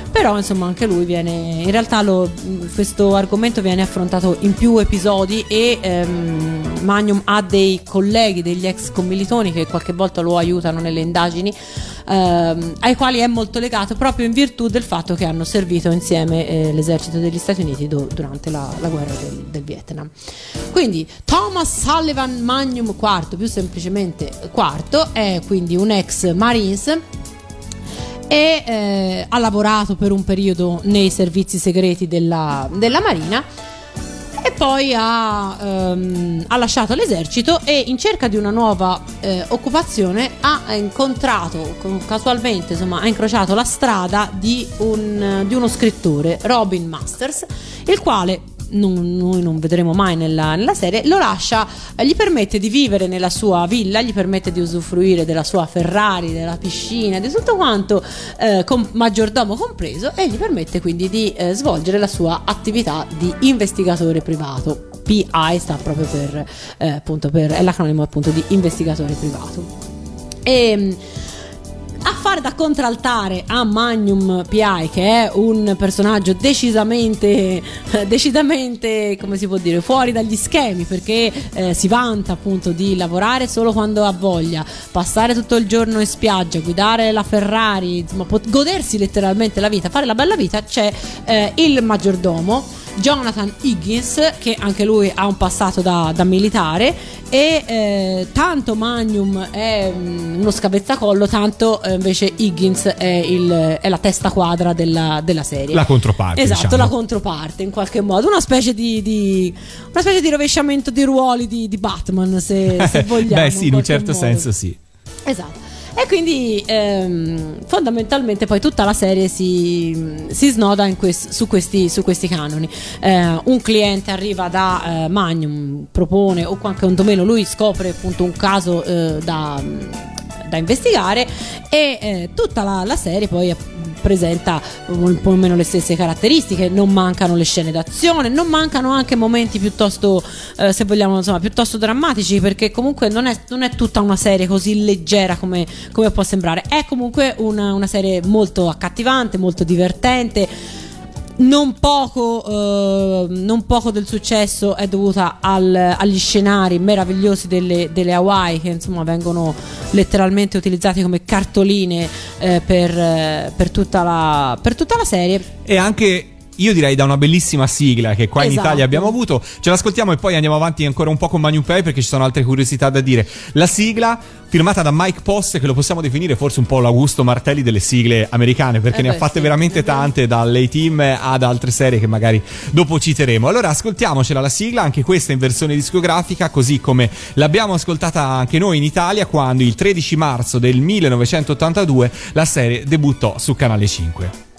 però insomma anche lui viene, in realtà lo, questo argomento viene affrontato in più episodi e ehm, Magnum ha dei colleghi, degli ex commilitoni che qualche volta lo aiutano nelle indagini, ehm, ai quali è molto legato proprio in virtù del fatto che hanno servito insieme eh, l'esercito degli Stati Uniti do, durante la, la guerra del, del, Vietnam. Quindi Thomas Sullivan Magnum IV, più semplicemente IV, è quindi un ex Marines e eh, ha lavorato per un periodo nei servizi segreti della, della Marina e poi ha, ehm, ha, lasciato l'esercito e in cerca di una nuova eh, occupazione ha incontrato casualmente insomma ha incrociato la strada di, un, di uno scrittore Robin Masters il quale non, noi non vedremo mai nella, nella serie, lo lascia, eh, gli permette di vivere nella sua villa, gli permette di usufruire della sua Ferrari, della piscina, di tutto quanto, eh, con maggiordomo compreso, e gli permette quindi di eh, svolgere la sua attività di investigatore privato. PI sta proprio per, eh, appunto per è l'acronimo appunto di investigatore privato. E, ehm, a fare da contraltare a Magnum PI che è un personaggio decisamente decisamente come si può dire fuori dagli schemi perché eh, si vanta appunto di lavorare solo quando ha voglia passare tutto il giorno in spiaggia guidare la Ferrari insomma godersi letteralmente la vita fare la bella vita c'è eh, il maggiordomo Jonathan Higgins, che anche lui ha un passato da, da militare, e eh, tanto Magnum è mm, uno scavezzacollo, tanto eh, invece Higgins è, il, è, la testa quadra della, della, serie. La controparte. Esatto, diciamo. la controparte in qualche modo, una specie di, di, una specie di rovesciamento di ruoli di, di Batman, se, se vogliamo. Beh sì, in, in un certo modo. senso sì. Esatto. E quindi ehm, fondamentalmente poi tutta la serie si, si snoda quest, su, questi, su, questi, canoni. Eh, un cliente arriva da eh, Magnum, propone o quantomeno lui scopre appunto un caso eh, da, da, investigare e eh, tutta la, la serie poi presenta un po' meno le stesse caratteristiche, non mancano le scene d'azione, non mancano anche momenti piuttosto, eh, se vogliamo, insomma, piuttosto drammatici, perché comunque non è, non è tutta una serie così leggera come, come può sembrare, è comunque una, una serie molto accattivante, molto divertente non poco, eh, non poco, del successo è dovuta al, agli scenari meravigliosi delle, delle, Hawaii che insomma vengono letteralmente utilizzati come cartoline eh, per, eh, per, tutta la, per tutta la serie. E anche io direi da una bellissima sigla che qua esatto. in Italia abbiamo avuto. Ce l'ascoltiamo e poi andiamo avanti ancora un po' con Magnum Pay perché ci sono altre curiosità da dire. La sigla firmata da Mike Post che lo possiamo definire forse un po' l'Augusto Martelli delle sigle americane perché eh ne beh, ha fatte sì, veramente tante dalle team ad altre serie che magari dopo citeremo. Allora ascoltiamocela la sigla, anche questa in versione discografica, così come l'abbiamo ascoltata anche noi in Italia quando il 13 marzo del 1982 la serie debuttò su Canale 5.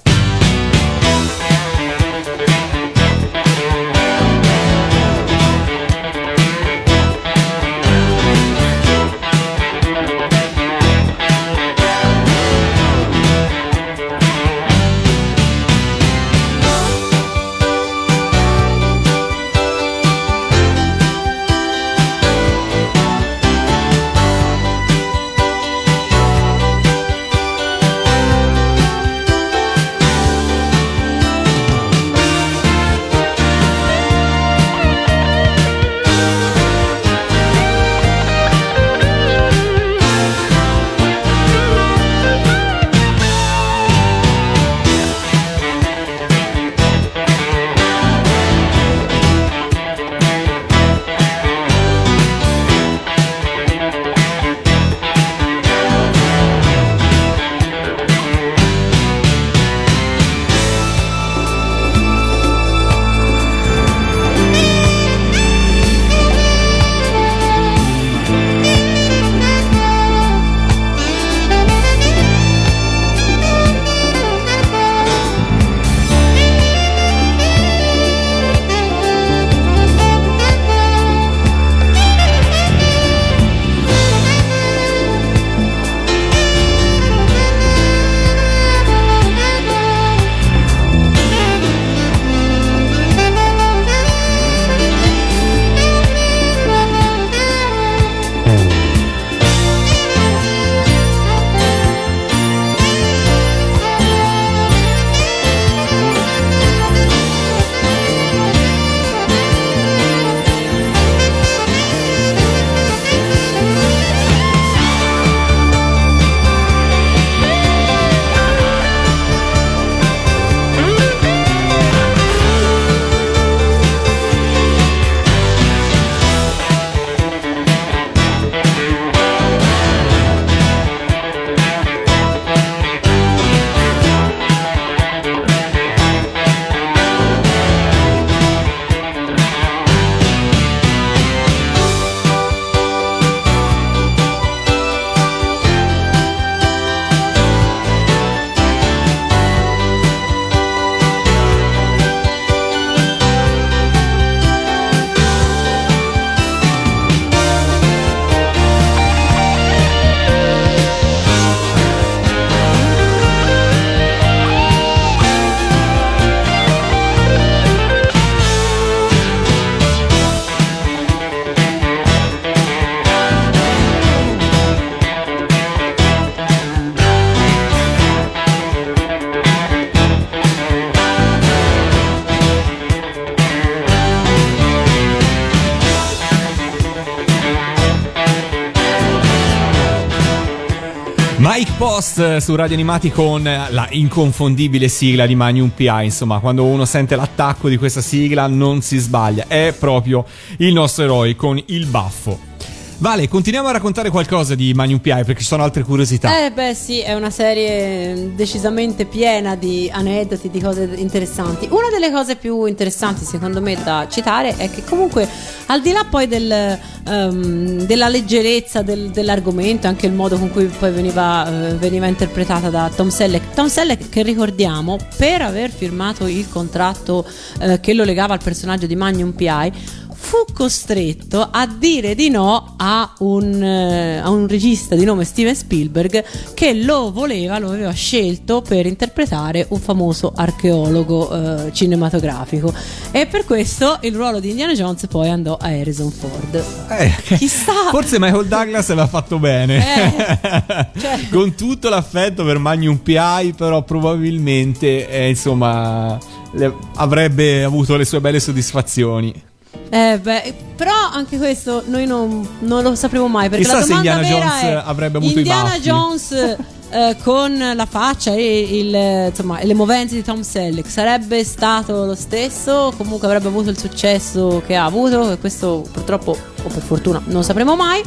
Eh, su Radio Animati con eh, la inconfondibile sigla di Magnum PI. Insomma, quando uno sente l'attacco di questa sigla non si sbaglia. È proprio il nostro eroe con il baffo. Vale, continuiamo a raccontare qualcosa di Magnum PI perché ci sono altre curiosità. Eh beh sì, è una serie decisamente piena di aneddoti, di cose interessanti. Una delle cose più interessanti secondo me da citare è che comunque al di là poi del, um, della leggerezza del, dell'argomento, anche il modo con cui poi veniva, uh, veniva interpretata da Tom Selleck, Tom Selleck che ricordiamo per aver firmato il contratto uh, che lo legava al personaggio di Magnum PI fu costretto a dire di no a un, eh, a un, regista di nome Steven Spielberg che lo voleva, lo aveva scelto per interpretare un famoso archeologo eh, cinematografico e per questo il ruolo di Indiana Jones poi andò a Harrison Ford. Eh, Chissà. Forse Michael Douglas aveva fatto bene. Eh, cioè. Con tutto l'affetto per Magnum PI, però probabilmente eh, insomma le, avrebbe avuto le sue belle soddisfazioni. Eh beh, però anche questo noi non, non lo sapremo mai perché Chissà la domanda se Indiana Jones avrebbe avuto Indiana i baffi. Jones eh, con la faccia e il, insomma, le movenze di Tom Selleck sarebbe stato lo stesso, comunque avrebbe avuto il successo che ha avuto e questo purtroppo o per fortuna non sapremo mai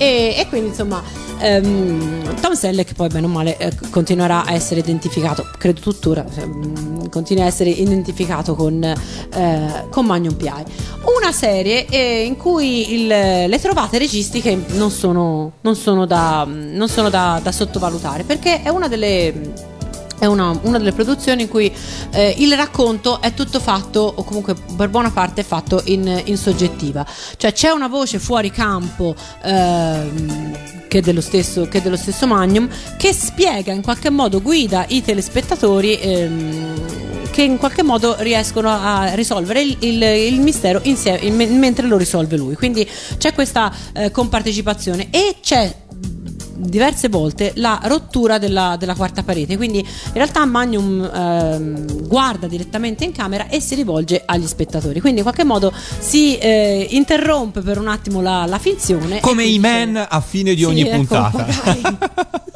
e, e quindi insomma Um, Tom Selleck poi bene o male eh, continuerà a essere identificato, credo tuttora, um, continua a essere identificato con, eh, con Magnum PI. Una serie eh, in cui il, le trovate registiche non sono, non sono, da, non sono da, da sottovalutare perché è una delle è una, una, delle produzioni in cui eh, il racconto è tutto fatto, o comunque per buona parte fatto in, in soggettiva. Cioè c'è una voce fuori campo ehm, che, è dello stesso, che è dello stesso Magnum che spiega in qualche modo, guida i telespettatori. Ehm, che in qualche modo riescono a risolvere il, il, il mistero insieme, mentre lo risolve lui. Quindi c'è questa eh, compartecipazione e c'è diverse volte la rottura della, della, quarta parete. Quindi in realtà Magnum ehm, guarda direttamente in camera e si rivolge agli spettatori. Quindi in qualche modo si eh, interrompe per un attimo la, la finzione. Come i men a fine di ogni sì, ecco, puntata.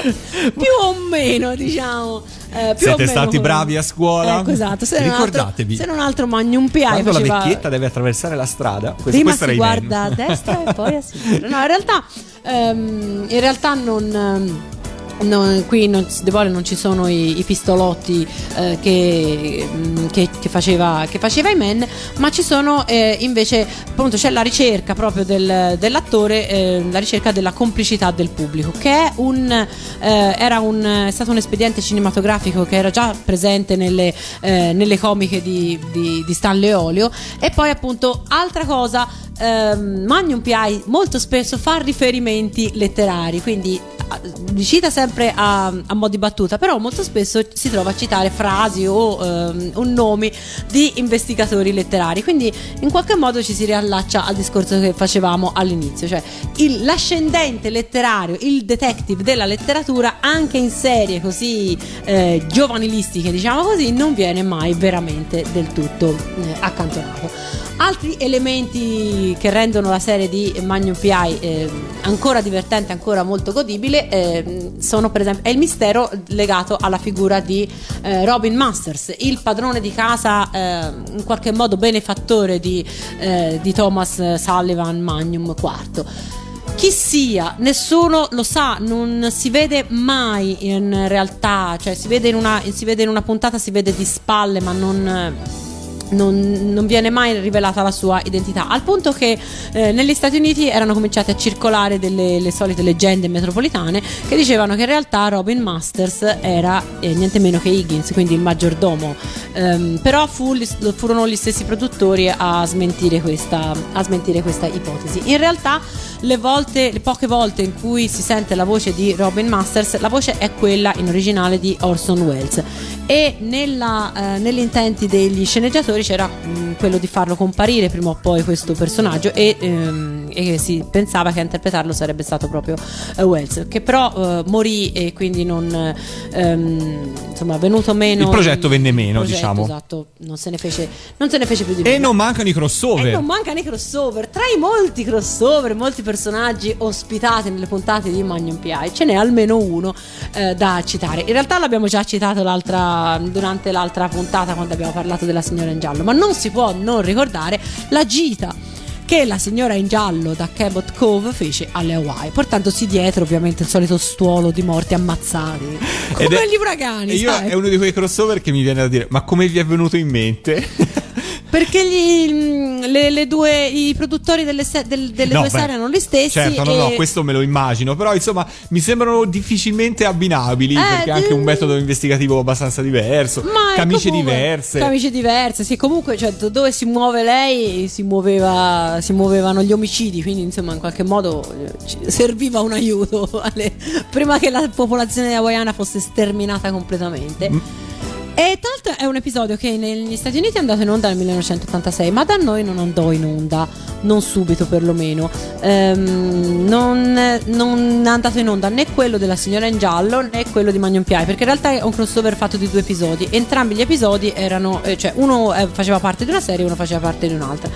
più o meno, diciamo. Eh, Siete meno stati come- bravi a scuola? Ecco, esatto. Se non altro- Ricordatevi. se non altro Magnum PI Quando faceva... la vecchietta deve attraversare la strada, questo, Prima questo si guarda a destra e poi a sinistra. No, in realtà, ehm, in realtà non. Non- qui non, De Bolle non ci sono i, i pistolotti eh, che, mm, che- che faceva, che faceva i men, ma ci sono eh, invece appunto c'è la ricerca proprio del- dell'attore, eh, la ricerca della complicità del pubblico, che è un, eh, un, è stato un espediente cinematografico che era già presente nelle, eh, nelle comiche di, di, di Stanley Olio. E poi appunto altra cosa ehm, Magnum PI molto spesso fa riferimenti letterari, quindi li cita sempre a, a mo' di battuta, però molto spesso si trova a citare frasi o ehm, o nomi di investigatori letterari, quindi in qualche modo ci si riallaccia al discorso che facevamo all'inizio, cioè il- l'ascendente letterario, il detective della letteratura anche in serie così eh, giovanilistiche, diciamo così, non viene mai veramente del tutto eh, accantonato. Altri elementi che rendono la serie di Magnum PI eh, ancora divertente, ancora molto godibile, eh, sono per esempio è il mistero legato alla figura di eh, Robin Masters, il padrone di casa, eh, in qualche modo benefattore di, eh, di Thomas Sullivan Magnum IV. Chi sia, nessuno lo sa, non si vede mai in realtà, cioè si vede in una, si vede in una puntata, si vede di spalle, ma non, non, non viene mai rivelata la sua identità. Al punto che eh, negli Stati Uniti erano cominciate a circolare delle le solite leggende metropolitane che dicevano che in realtà Robin Masters era eh, niente meno che Higgins, quindi il maggiordomo. Ehm, però fu- furono gli stessi produttori a smentire questa, a smentire questa ipotesi. In realtà le volte, le poche volte in cui si sente la voce di Robin Masters, la voce è quella in originale di Orson Welles e nella, eh, negli intenti degli sceneggiatori c'era mh, quello di farlo comparire prima o poi questo personaggio e, ehm, e si pensava che a interpretarlo sarebbe stato proprio eh, Welles che però eh, morì e quindi non ehm, insomma venuto meno Il progetto venne meno, progetto, diciamo. esatto non se ne fece, non se ne fece più di E meno non mancano i crossover. e non mancano i crossover, tra i molti crossover, molti personaggi ospitati nelle puntate di Magnum PI, ce n'è almeno uno eh, da citare. In realtà l'abbiamo già citato l'altra, durante l'altra puntata quando abbiamo parlato della signora in giallo, ma non si può non ricordare la gita che la signora in giallo da Cabot Cove fece alle Hawaii, portandosi dietro ovviamente il solito stuolo di morti ammazzati, come Ed è- gli uragani. Io sai? è uno di quei crossover che mi viene da dire: Ma come vi è venuto in mente? Perché gli- mm, le, le due, i produttori delle, se- del- delle No, due beh, serie erano gli stessi. Certo, no, no, questo me lo immagino. Però, insomma, mi sembrano difficilmente abbinabili. Eh, perché è anche un mm. metodo investigativo abbastanza diverso. Ma camicie comunque- diverse. Camicie diverse, sì, comunque cioè, do- dove si muove lei si, muoveva, si muovevano gli omicidi, quindi insomma in qualche modo eh, serviva un aiuto alle- prima che la popolazione hawaiana fosse sterminata completamente. Mm. E tra l'altro è un episodio che negli Stati Uniti è andato in onda nel 1986, ma da noi non andò in onda, non subito perlomeno. Ehm, non, non è andato in onda né quello della signora in giallo né quello di Magnum P.I. perché in realtà è un crossover fatto di due episodi. Entrambi gli episodi erano, eh, cioè uno eh, faceva parte di una serie e uno faceva parte di un'altra.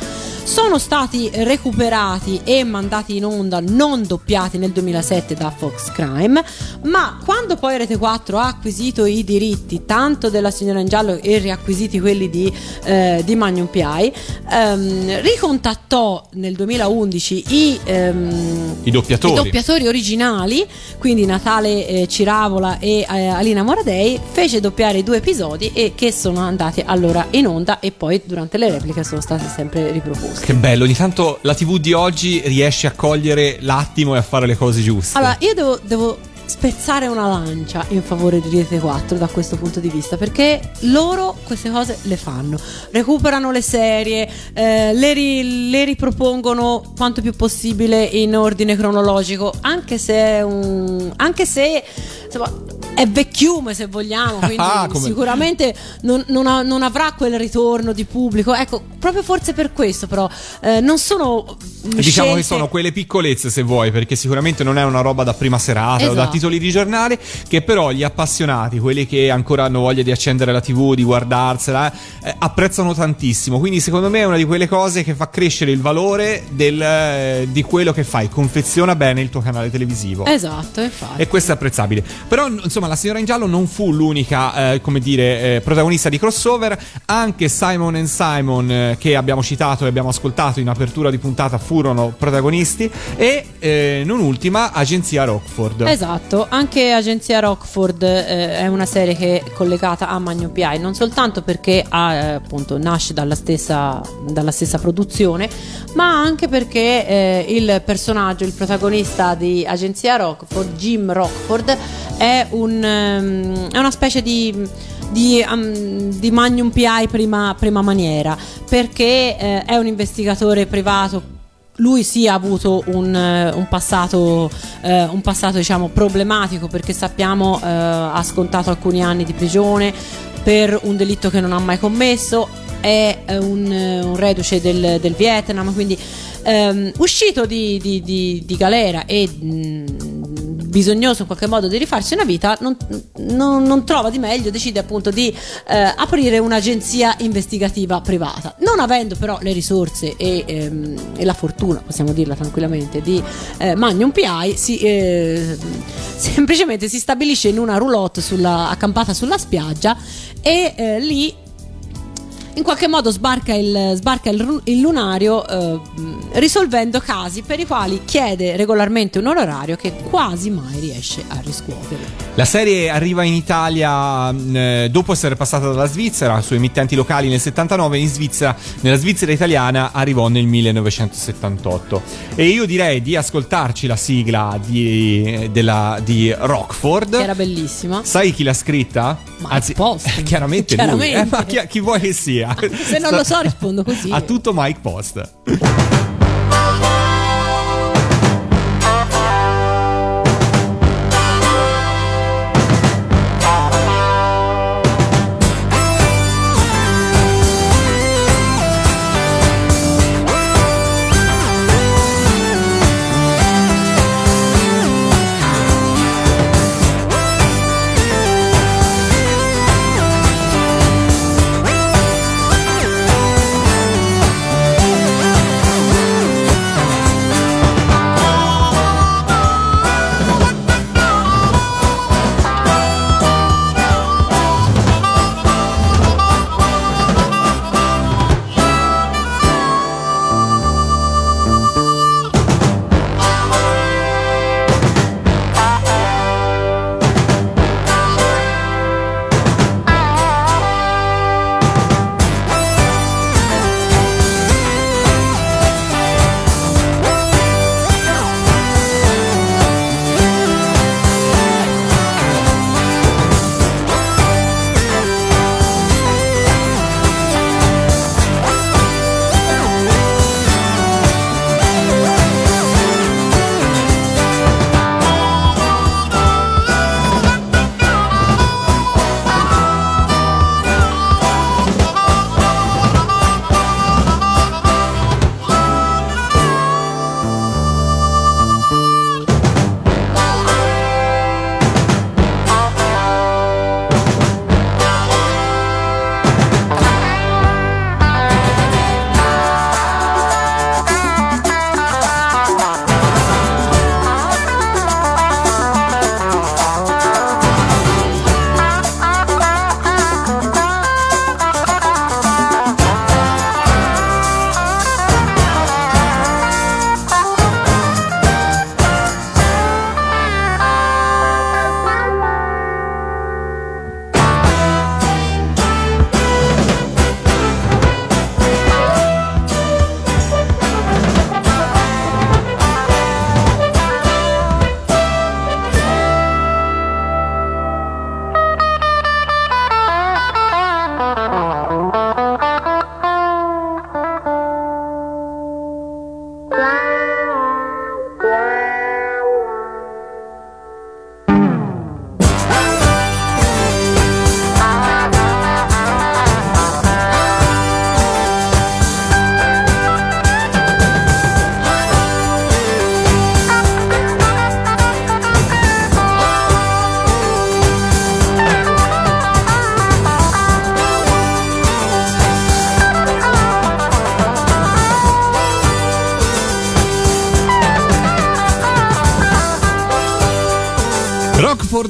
Sono stati recuperati e mandati in onda, non doppiati nel 2007 da Fox Crime, ma quando poi Rete 4 ha acquisito i diritti tanto della signora in giallo e riacquisiti quelli di, eh, di Magnum PI, ehm, ricontattò nel 2011 i, ehm, I doppiatori. i doppiatori originali, quindi Natale eh, Ciravola e eh, Alina Moradei, fece doppiare i due episodi e che sono andati allora in onda e poi durante le repliche sono stati sempre riproposti. Che bello, ogni tanto la TV di oggi riesce a cogliere l'attimo e a fare le cose giuste. Allora, io devo, devo spezzare una lancia in favore di Rete 4 da questo punto di vista perché loro queste cose le fanno. Recuperano le serie eh, le, ri- le ripropongono quanto più possibile in ordine cronologico anche se un anche se insomma è vecchiume se vogliamo quindi Ah, sicuramente non, non ha- non avrà quel ritorno di pubblico ecco proprio forse per questo però eh, non sono mm, Diciamo che scelte- sono quelle piccolezze se vuoi, perché sicuramente non è una roba da prima serata o da Esatto. titoli di giornale, che però gli appassionati, quelli che ancora hanno voglia di accendere la TV, di guardarsela, eh, apprezzano tantissimo. Quindi secondo me è una di quelle cose che fa crescere il valore del, eh, di quello che fai, confeziona bene il tuo canale televisivo. esatto infatti E questo è apprezzabile. Però, n- insomma, la signora in giallo non fu l'unica, eh, come dire, eh, protagonista di crossover. Anche Simon Simon, eh, che abbiamo citato e abbiamo ascoltato in apertura di puntata, furono protagonisti. E eh, non ultima, Agenzia Rockford. Esatto, anche Agenzia Rockford eh, è una serie che è collegata a Magnum PI, non soltanto perché ha, eh, appunto, nasce dalla stessa, dalla stessa produzione, ma anche perché il personaggio, il protagonista di Agenzia Rockford, Jim Rockford, è, un, ehm, è una specie di di, um, di Magnum PI prima, prima maniera perché eh, è un investigatore privato. Lui sì ha avuto un, eh, un passato, eh, un passato diciamo problematico perché sappiamo eh, ha scontato alcuni anni di prigione per un delitto che non ha mai commesso. È eh, un, eh, un reduce del, del Vietnam quindi ehm, uscito di, di- di- di galera e mh, bisognoso in qualche modo di rifarsi una vita non, non- non trova di meglio decide appunto di eh, aprire un'agenzia investigativa privata. Non avendo però le risorse e, ehm, e la fortuna possiamo dirla tranquillamente di eh, Magnum PI si, eh, semplicemente si stabilisce in una roulotte sulla- accampata sulla spiaggia e eh, lì in qualche modo sbarca il, sbarca il, il lunario eh, risolvendo casi per i quali chiede regolarmente un onorario che quasi mai riesce a riscuotere. La serie arriva in Italia eh, dopo essere passata dalla Svizzera su emittenti locali nel 79 in Svizzera, nella Svizzera italiana arrivò nel 1978 e io direi di ascoltarci la sigla di, della- di Rockford Che era bellissima. sai chi l'ha scritta? Mike Post. chiaramente, Chiaramente. lui eh, ma chi, chi vuoi che sia? Se non lo so rispondo così. a tutto Mike Post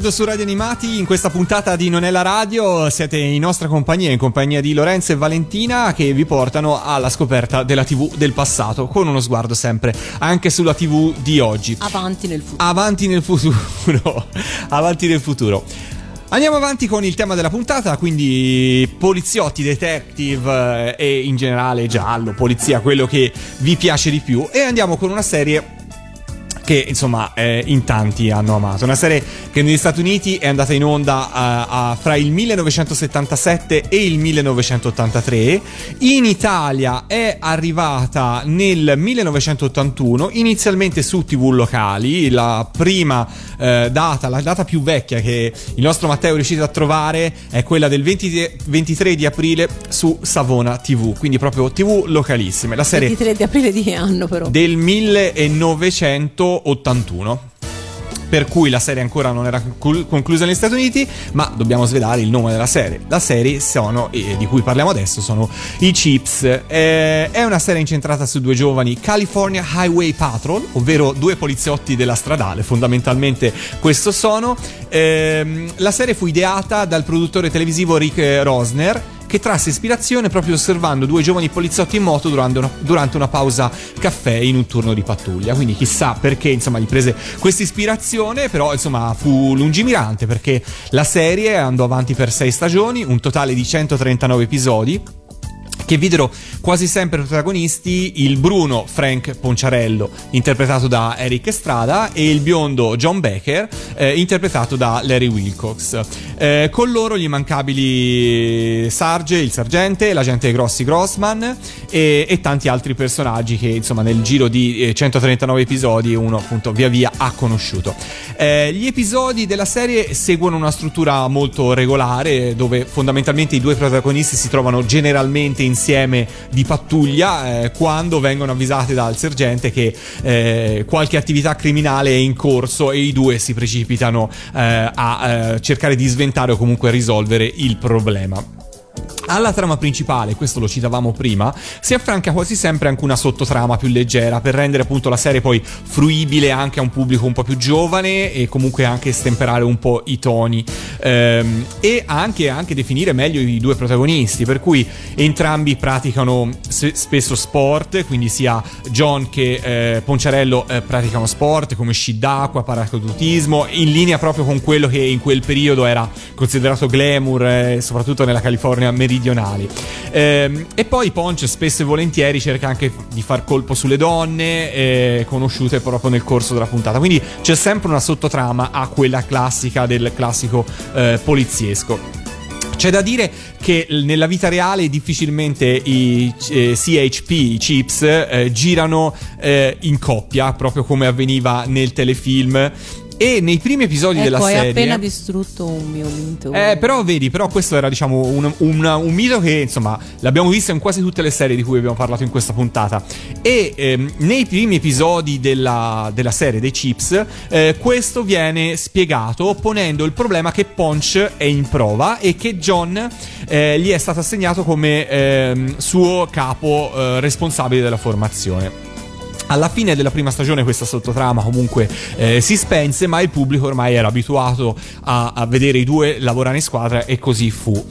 Rockford su Radio Animati, in questa puntata di Non è la radio siete in nostra compagnia, in compagnia di Lorenzo e Valentina che vi portano alla scoperta della TV del passato, con uno sguardo sempre anche sulla TV di oggi. Avanti nel futuro. Avanti nel futuro, avanti nel futuro. Andiamo avanti con il tema della puntata, quindi poliziotti, detective eh, e in generale giallo, polizia, quello che vi piace di più. E andiamo con una serie che insomma eh, in tanti hanno amato. Una serie che negli Stati Uniti è andata in onda a, a, fra il 1977 e il 1983, in Italia è arrivata nel 1981, inizialmente su TV locali, la prima eh, data, la data più vecchia che il nostro Matteo è riuscito a trovare è quella del 20, 23 di aprile su Savona TV, quindi proprio TV localissime. La serie 23 di aprile di che anno però? Del 1900 81 per cui la serie ancora non era conclusa negli Stati Uniti, ma dobbiamo svelare il nome della serie. La serie sono, eh, di cui parliamo adesso sono i Chips. Eh, è una serie incentrata su due giovani California Highway Patrol, ovvero due poliziotti della stradale, fondamentalmente questo sono. Eh, la serie fu ideata dal produttore televisivo Rick Rosner che trasse ispirazione proprio osservando due giovani poliziotti in moto durante una, durante una pausa caffè in un turno di pattuglia. Quindi chissà perché insomma gli prese questa ispirazione, però insomma fu lungimirante perché la serie andò avanti per sei stagioni, un totale di 139 episodi che videro quasi sempre protagonisti il Bruno Frank Ponciarello, interpretato da Eric Estrada, e il biondo John Becker, eh, interpretato da Larry Wilcox. Eh, con loro gli immancabili Sarge, il sergente, l'agente Grossi Grossman e, e, tanti altri personaggi che insomma nel giro di 139 eh, episodi uno appunto via via ha conosciuto. Eh, gli episodi della serie seguono una struttura molto regolare dove fondamentalmente i due protagonisti si trovano generalmente insieme di pattuglia eh, quando vengono avvisati dal sergente che eh, qualche attività criminale è in corso e i due si precipitano eh, a eh, cercare di sventare o comunque risolvere il problema. Alla trama principale, questo lo citavamo prima, si affranca quasi sempre anche una sottotrama più leggera per rendere appunto la serie poi fruibile anche a un pubblico un po' più giovane e comunque anche stemperare un po' i toni. Ehm, e anche, anche, definire meglio i due protagonisti, per cui entrambi praticano spesso sport, quindi sia John che eh, Ponciarello eh, praticano sport come sci d'acqua, paracadutismo, in linea proprio con quello che in quel periodo era considerato glamour, eh, soprattutto nella California meridionale meridionali. Eh, e poi Ponce spesso e volentieri cerca anche di far colpo sulle donne eh, conosciute proprio nel corso della puntata. Quindi c'è sempre una sottotrama a quella classica del classico eh, poliziesco. C'è da dire che nella vita reale difficilmente i eh, CHP, i chips, eh, girano eh, in coppia, proprio come avveniva nel telefilm. E nei primi episodi ecco, della serie. hai appena distrutto un mio mito. Eh, però vedi, però questo era diciamo un, un, un, mito che insomma l'abbiamo visto in quasi tutte le serie di cui abbiamo parlato in questa puntata. E ehm, nei primi episodi della, della serie dei Chips, eh, questo viene spiegato ponendo il problema che Punch è in prova e che John eh, gli è stato assegnato come ehm, suo capo eh, responsabile della formazione. Alla fine della prima stagione questa sottotrama comunque eh, si spense, ma il pubblico ormai era abituato a, a vedere i due lavorare in squadra e così fu.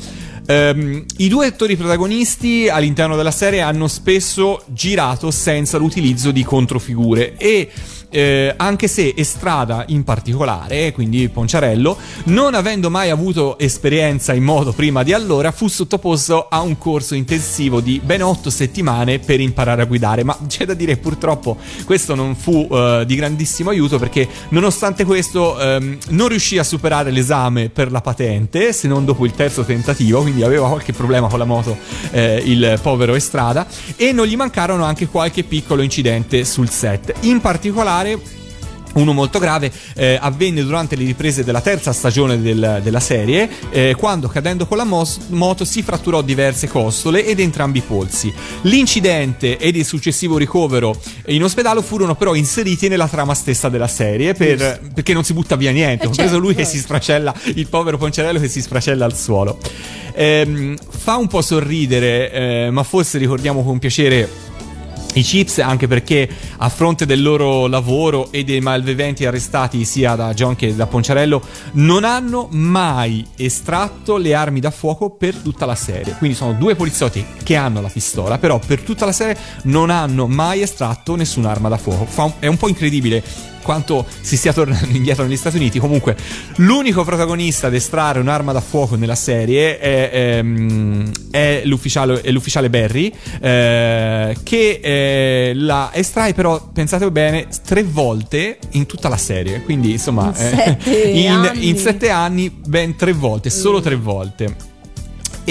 Um, I due attori protagonisti all'interno della serie hanno spesso girato senza l'utilizzo di controfigure e eh, anche se Estrada in particolare, quindi Ponciarello, non avendo mai avuto esperienza in moto prima di allora, fu sottoposto a un corso intensivo di ben otto settimane per imparare a guidare. Ma c'è da dire purtroppo questo non fu uh, di grandissimo aiuto perché nonostante questo um, non riuscì a superare l'esame per la patente, se non dopo il terzo tentativo, quindi aveva qualche problema con la moto eh, il povero Estrada e non gli mancarono anche qualche piccolo incidente sul set. In particolare particolare uno molto grave eh, avvenne durante le riprese della terza stagione del, della serie, eh, quando cadendo con la mos- moto si fratturò diverse costole ed entrambi i polsi. L'incidente ed il successivo ricovero in ospedale furono però inseriti nella trama stessa della serie per, perché non si butta via niente, eh compreso certo. lui che si sfracella, il povero Poncerello che si sfracella al suolo. Ehm, fa un po' sorridere, eh, ma forse ricordiamo con piacere i chips anche perché a fronte del loro lavoro e dei malviventi arrestati sia da John che da Ponciarello non hanno mai estratto le armi da fuoco per tutta la serie. Quindi sono due poliziotti che hanno la pistola però per tutta la serie non hanno mai estratto nessun'arma da fuoco. È un po' incredibile quanto si stia tornando indietro negli Stati Uniti. Comunque, l'unico protagonista ad estrarre un'arma da fuoco nella serie è, ehm, è l'ufficiale, è l'ufficiale Barry, eh, che eh, la estrae, però, pensate bene, tre volte in tutta la serie. Quindi, insomma, In sette in, in sette anni, ben tre volte, solo tre volte.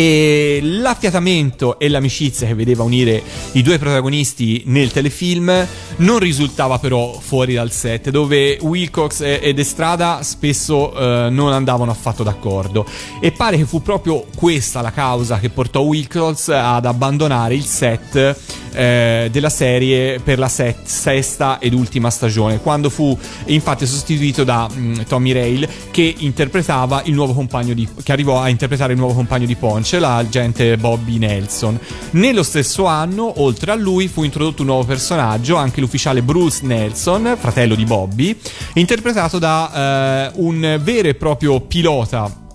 E l'affiatamento e l'amicizia che vedeva unire i due protagonisti nel telefilm non risultava però fuori dal set, dove Wilcox ed Estrada spesso eh, non andavano affatto d'accordo. E pare che fu proprio questa la causa che portò Wilcox ad abbandonare il set eh, della serie per la set- sesta ed ultima stagione, quando fu infatti sostituito da mm, Tommy Rail che interpretava il nuovo compagno di che arrivò a interpretare il nuovo compagno di Ponce, l'agente Bobby Nelson. Nello stesso anno, oltre a lui, fu introdotto un nuovo personaggio, anche l'ufficiale Bruce Nelson, fratello di Bobby, interpretato da eh, un vero e proprio pilota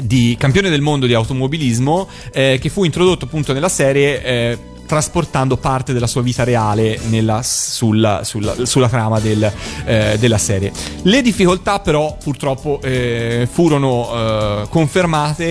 di campione del mondo di automobilismo eh, che fu introdotto appunto nella serie eh, trasportando parte della sua vita reale nella- sulla, sulla- sulla trama del, eh, della serie. Le difficoltà però purtroppo eh, furono eh, confermate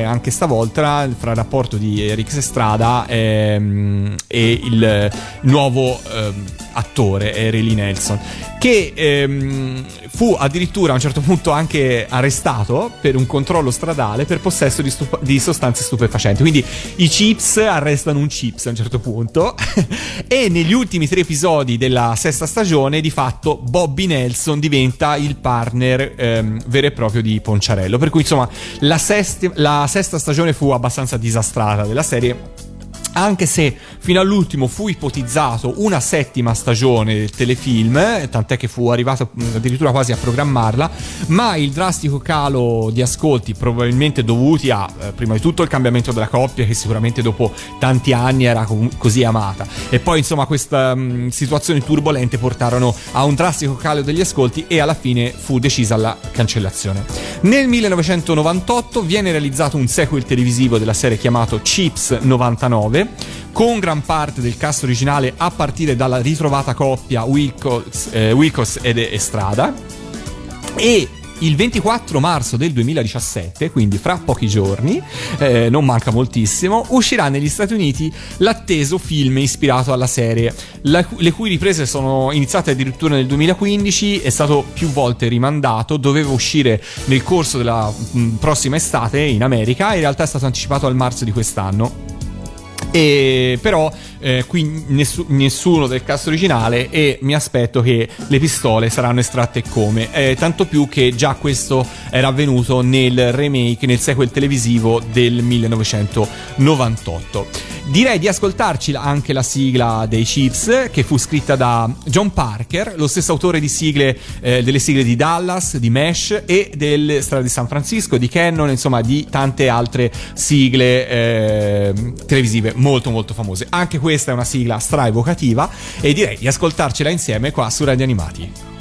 eh, anche stavolta fra il rapporto di Eric Estrada ehm, e il nuovo ehm, attore eh, Ray Lee Nelson che ehm, fu addirittura a un certo punto anche arrestato per un controllo stradale per possesso di, stup- di sostanze stupefacenti. Quindi i chips arrestano un chips a un certo punto. e negli ultimi tre episodi della sesta stagione, di fatto, Bobby Nelson diventa il partner ehm, vero e proprio di Ponciarello. Per cui, insomma, la, sesti- la sesta stagione fu abbastanza disastrata della serie. Anche se fino all'ultimo fu ipotizzato una settima stagione del telefilm, tant'è che fu arrivato mh, addirittura quasi a programmarla, ma il drastico calo di ascolti, probabilmente dovuti a eh, prima di tutto il cambiamento della coppia, che sicuramente dopo tanti anni era com- così amata, e poi insomma queste situazioni turbolente portarono a un drastico calo degli ascolti e alla fine fu decisa la cancellazione. Nel 1998 viene realizzato un sequel televisivo della serie chiamato Chips 99 con gran parte del cast originale a partire dalla ritrovata coppia Wilcox, eh, Wilcox ed Estrada e il 24 marzo del 2017, quindi fra pochi giorni, eh, non manca moltissimo, uscirà negli Stati Uniti l'atteso film ispirato alla serie, la- le cui riprese sono iniziate addirittura nel 2015, è stato più volte rimandato, doveva uscire nel corso della mh, prossima estate in America, in realtà è stato anticipato al marzo di quest'anno. E però eh, qui nessu- nessuno del cast originale e mi aspetto che le pistole saranno estratte come. Eh, tanto più che già questo era avvenuto nel remake nel sequel televisivo del 1998 direi di ascoltarci anche la sigla dei Chips che fu scritta da John Parker lo stesso autore sigle eh, delle sigle di Dallas di Mesh e delle strade di San Francisco di Cannon insomma di tante altre sigle eh, televisive molto molto famose. Anche questa è una sigla stra evocativa e direi di ascoltarcela insieme qua su Radio Animati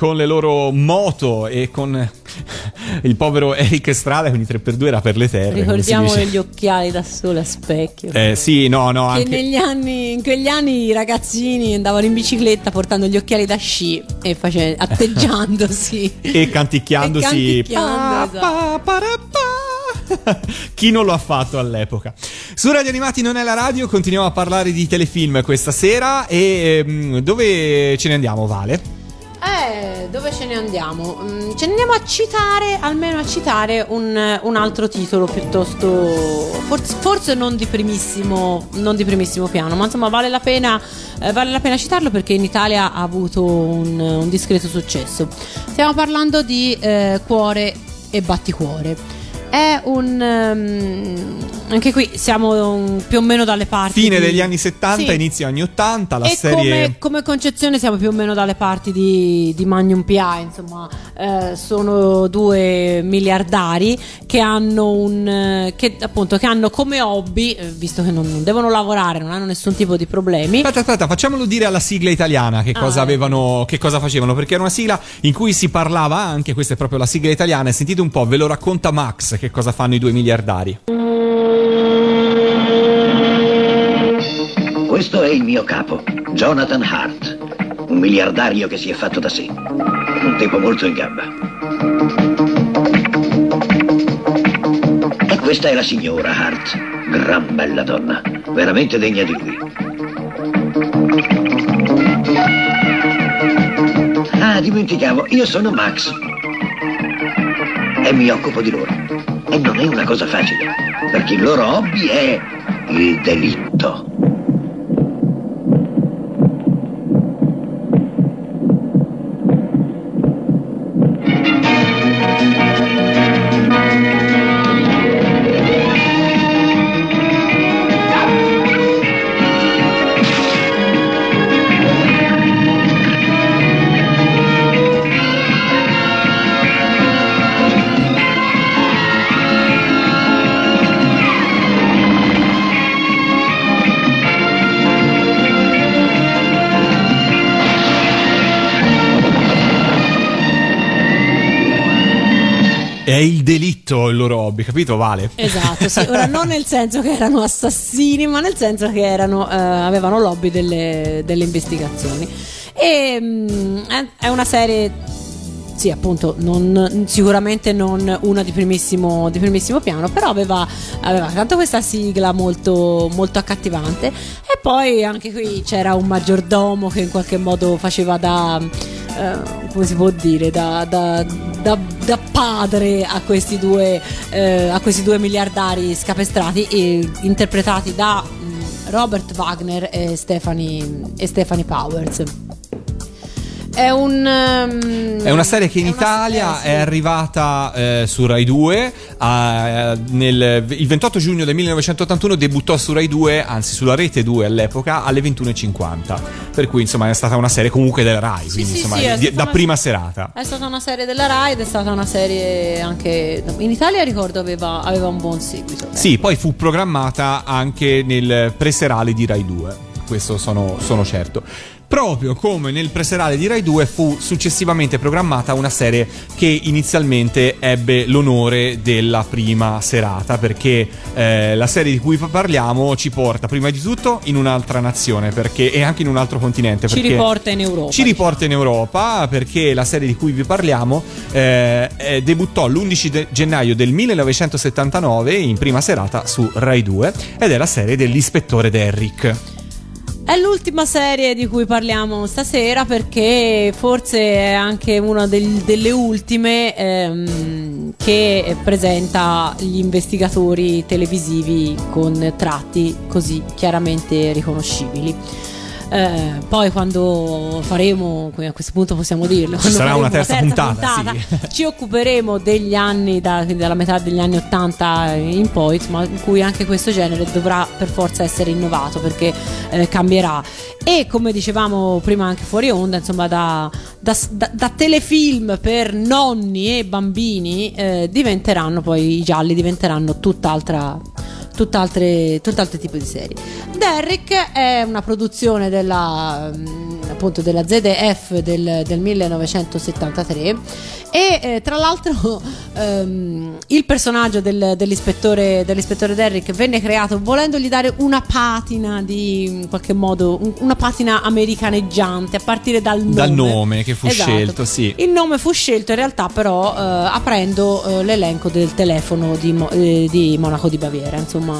con le loro moto e con il povero Eric Strada, quindi 3x2 era per le terre. Ricordiamo gli occhiali da sole a specchio. Eh, sì, no, no, che anche... negli anni, in quegli anni i ragazzini andavano in bicicletta portando gli occhiali da sci e face- atteggiandosi. e canticchiandosi. E canticchiando, esatto. Pa. Chi non lo ha fatto all'epoca? Su Radio Animati non è la radio, continuiamo a parlare di telefilm questa sera e ehm, dove ce ne andiamo, Vale? Eh, dove ce ne andiamo? Mm, ce ne andiamo a citare, almeno a citare un, un altro titolo piuttosto, forse, forse non, di primissimo, non di primissimo piano, ma insomma vale la pena, eh, vale la pena citarlo perché in Italia ha avuto un, un discreto successo. Stiamo parlando di eh, Cuore e Batticuore. È un... ehm, anche qui siamo um, più o meno dalle parti... Fine di- degli anni 70, Sì. inizio anni 80, la e serie... come, come concezione siamo più o meno dalle parti di, di Magnum PA, insomma, eh, sono due miliardari che hanno un eh, che appunto che hanno come hobby, eh, visto che non, non devono lavorare, non hanno nessun tipo di problemi. Aspetta, aspetta, facciamolo dire alla sigla italiana che Ah, cosa avevano, che cosa facevano, perché era una sigla in cui si parlava anche, questa è proprio la sigla italiana, e sentite un po', ve lo racconta Max che cosa fanno i due miliardari. Questo è il mio capo, Jonathan Hart, un miliardario che si è fatto da sé. Un tipo molto in gamba. E questa è la signora Hart, gran bella donna, veramente degna di lui. Ah, dimenticavo, io sono Max. E mi occupo di loro. E non è una cosa facile, perché il loro hobby è il delitto. Il delitto il loro hobby, capito Vale? Esatto, sì. Ora non nel senso che erano assassini, ma nel senso che erano, eh, avevano lobby delle, delle investigazioni. E mm, è- è una serie, sì, appunto, non- sicuramente non una di primissimo, di primissimo piano, però aveva, aveva tanto questa sigla molto, molto accattivante. E poi anche qui c'era un maggiordomo che in qualche modo faceva da. eh, come si può dire da, da- da- da padre a questi due eh, a questi due miliardari scapestrati e interpretati da mm, Robert Wagner e Stephanie, e Stephanie Powers è un ehm, È una serie che in Italia eh, sì. è arrivata eh, su Rai 2 a- nel, il 28 giugno del 1981 debuttò su Rai 2, anzi sulla rete 2 all'epoca alle 21.50 per cui insomma è stata una serie comunque della Rai quindi sì, insomma sì, è di- da una- prima serata. È stata una serie della Rai ed è stata una serie anche in Italia ricordo aveva, aveva un buon seguito. Sì poi fu programmata anche nel preserale di Rai 2 questo sono, sono certo Proprio come nel preserale di Rai 2 fu successivamente programmata una serie che inizialmente ebbe l'onore della prima serata, perché eh, la serie di cui parliamo ci porta prima di tutto in un'altra nazione perché, e anche in un altro continente. ci riporta in Europa ci riporta in Europa perché la serie di cui vi parliamo eh, eh, debuttò l'11 de- gennaio del 1979 in prima serata su Rai 2 ed è la serie dell'ispettore Derrick. È l'ultima serie di cui parliamo stasera perché forse è anche una del- delle ultime ehm, che presenta gli investigatori televisivi con tratti così chiaramente riconoscibili. Eh, poi quando faremo, a questo punto possiamo dirlo, Ci sarà una terza puntata, sì. ci occuperemo degli anni, da- dalla metà degli anni 80 in poi, insomma, in cui anche questo genere dovrà per forza essere innovato perché eh, cambierà. E come dicevamo prima anche fuori onda, insomma, da, da- da- da telefilm per nonni e bambini eh, diventeranno poi i gialli, diventeranno tutt'altra tutt'altre, tutt'altri tipi di serie. Derrick è una produzione della, mm, appunto della ZDF del, del 1973 e eh, tra l'altro ehm, il personaggio del- dell'ispettore, dell'ispettore Derrick venne creato volendogli dare una patina di in qualche modo un- una patina americaneggiante a partire dal nome, Dal nome che fu Esatto. scelto, sì. il nome fu scelto in realtà però eh, aprendo eh, l'elenco del telefono di, Mo- eh, di Monaco di Baviera, insomma,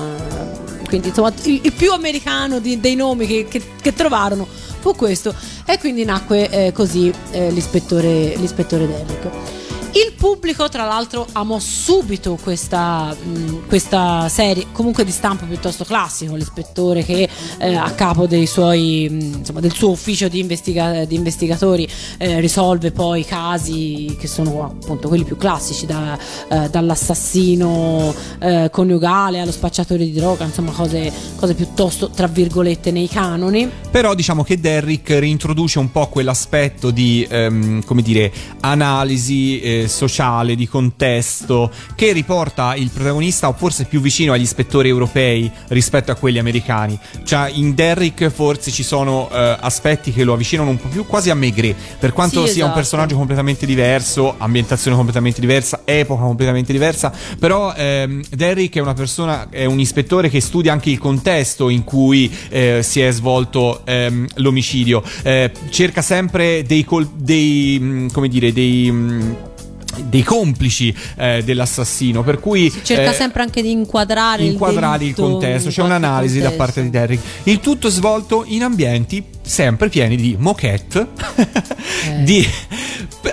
quindi insomma il, il più americano di- dei nomi che, che- che trovarono fu questo e quindi nacque eh, così eh, l'ispettore, l'ispettore Derrick. Il pubblico, tra l'altro, amò subito questa, mh, questa serie, comunque di stampo piuttosto classico. L'ispettore che eh, a capo suoi, mh, insomma, del suo ufficio di, investiga- di investigatori eh, risolve poi casi che sono appunto quelli più classici, da, eh, dall'assassino eh, coniugale allo spacciatore di droga, insomma, cose, cose piuttosto tra virgolette nei canoni. Però diciamo che Derrick reintroduce un po' quell'aspetto di, ehm, come dire, analisi eh, sociale, di contesto, che riporta il protagonista forse più vicino agli ispettori europei rispetto a quelli americani. Cioè in Derrick forse ci sono eh, aspetti che lo avvicinano un po' più quasi a Maigret, per quanto Sì, sia un esatto. personaggio completamente diverso, ambientazione completamente diversa, epoca completamente diversa, però ehm, Derrick è una persona, è un ispettore che studia anche il contesto in cui eh, si è svolto ehm, l'omicidio, Eh, cerca sempre dei, col- dei mm, come dire, dei... dei complici eh, dell'assassino per cui Cerca eh, sempre anche di inquadrare, inquadrare il, delitto contesto, in c'è un'analisi da contesto. parte di Derrick. Il tutto svolto in ambienti sempre pieni di moquette, Eh. di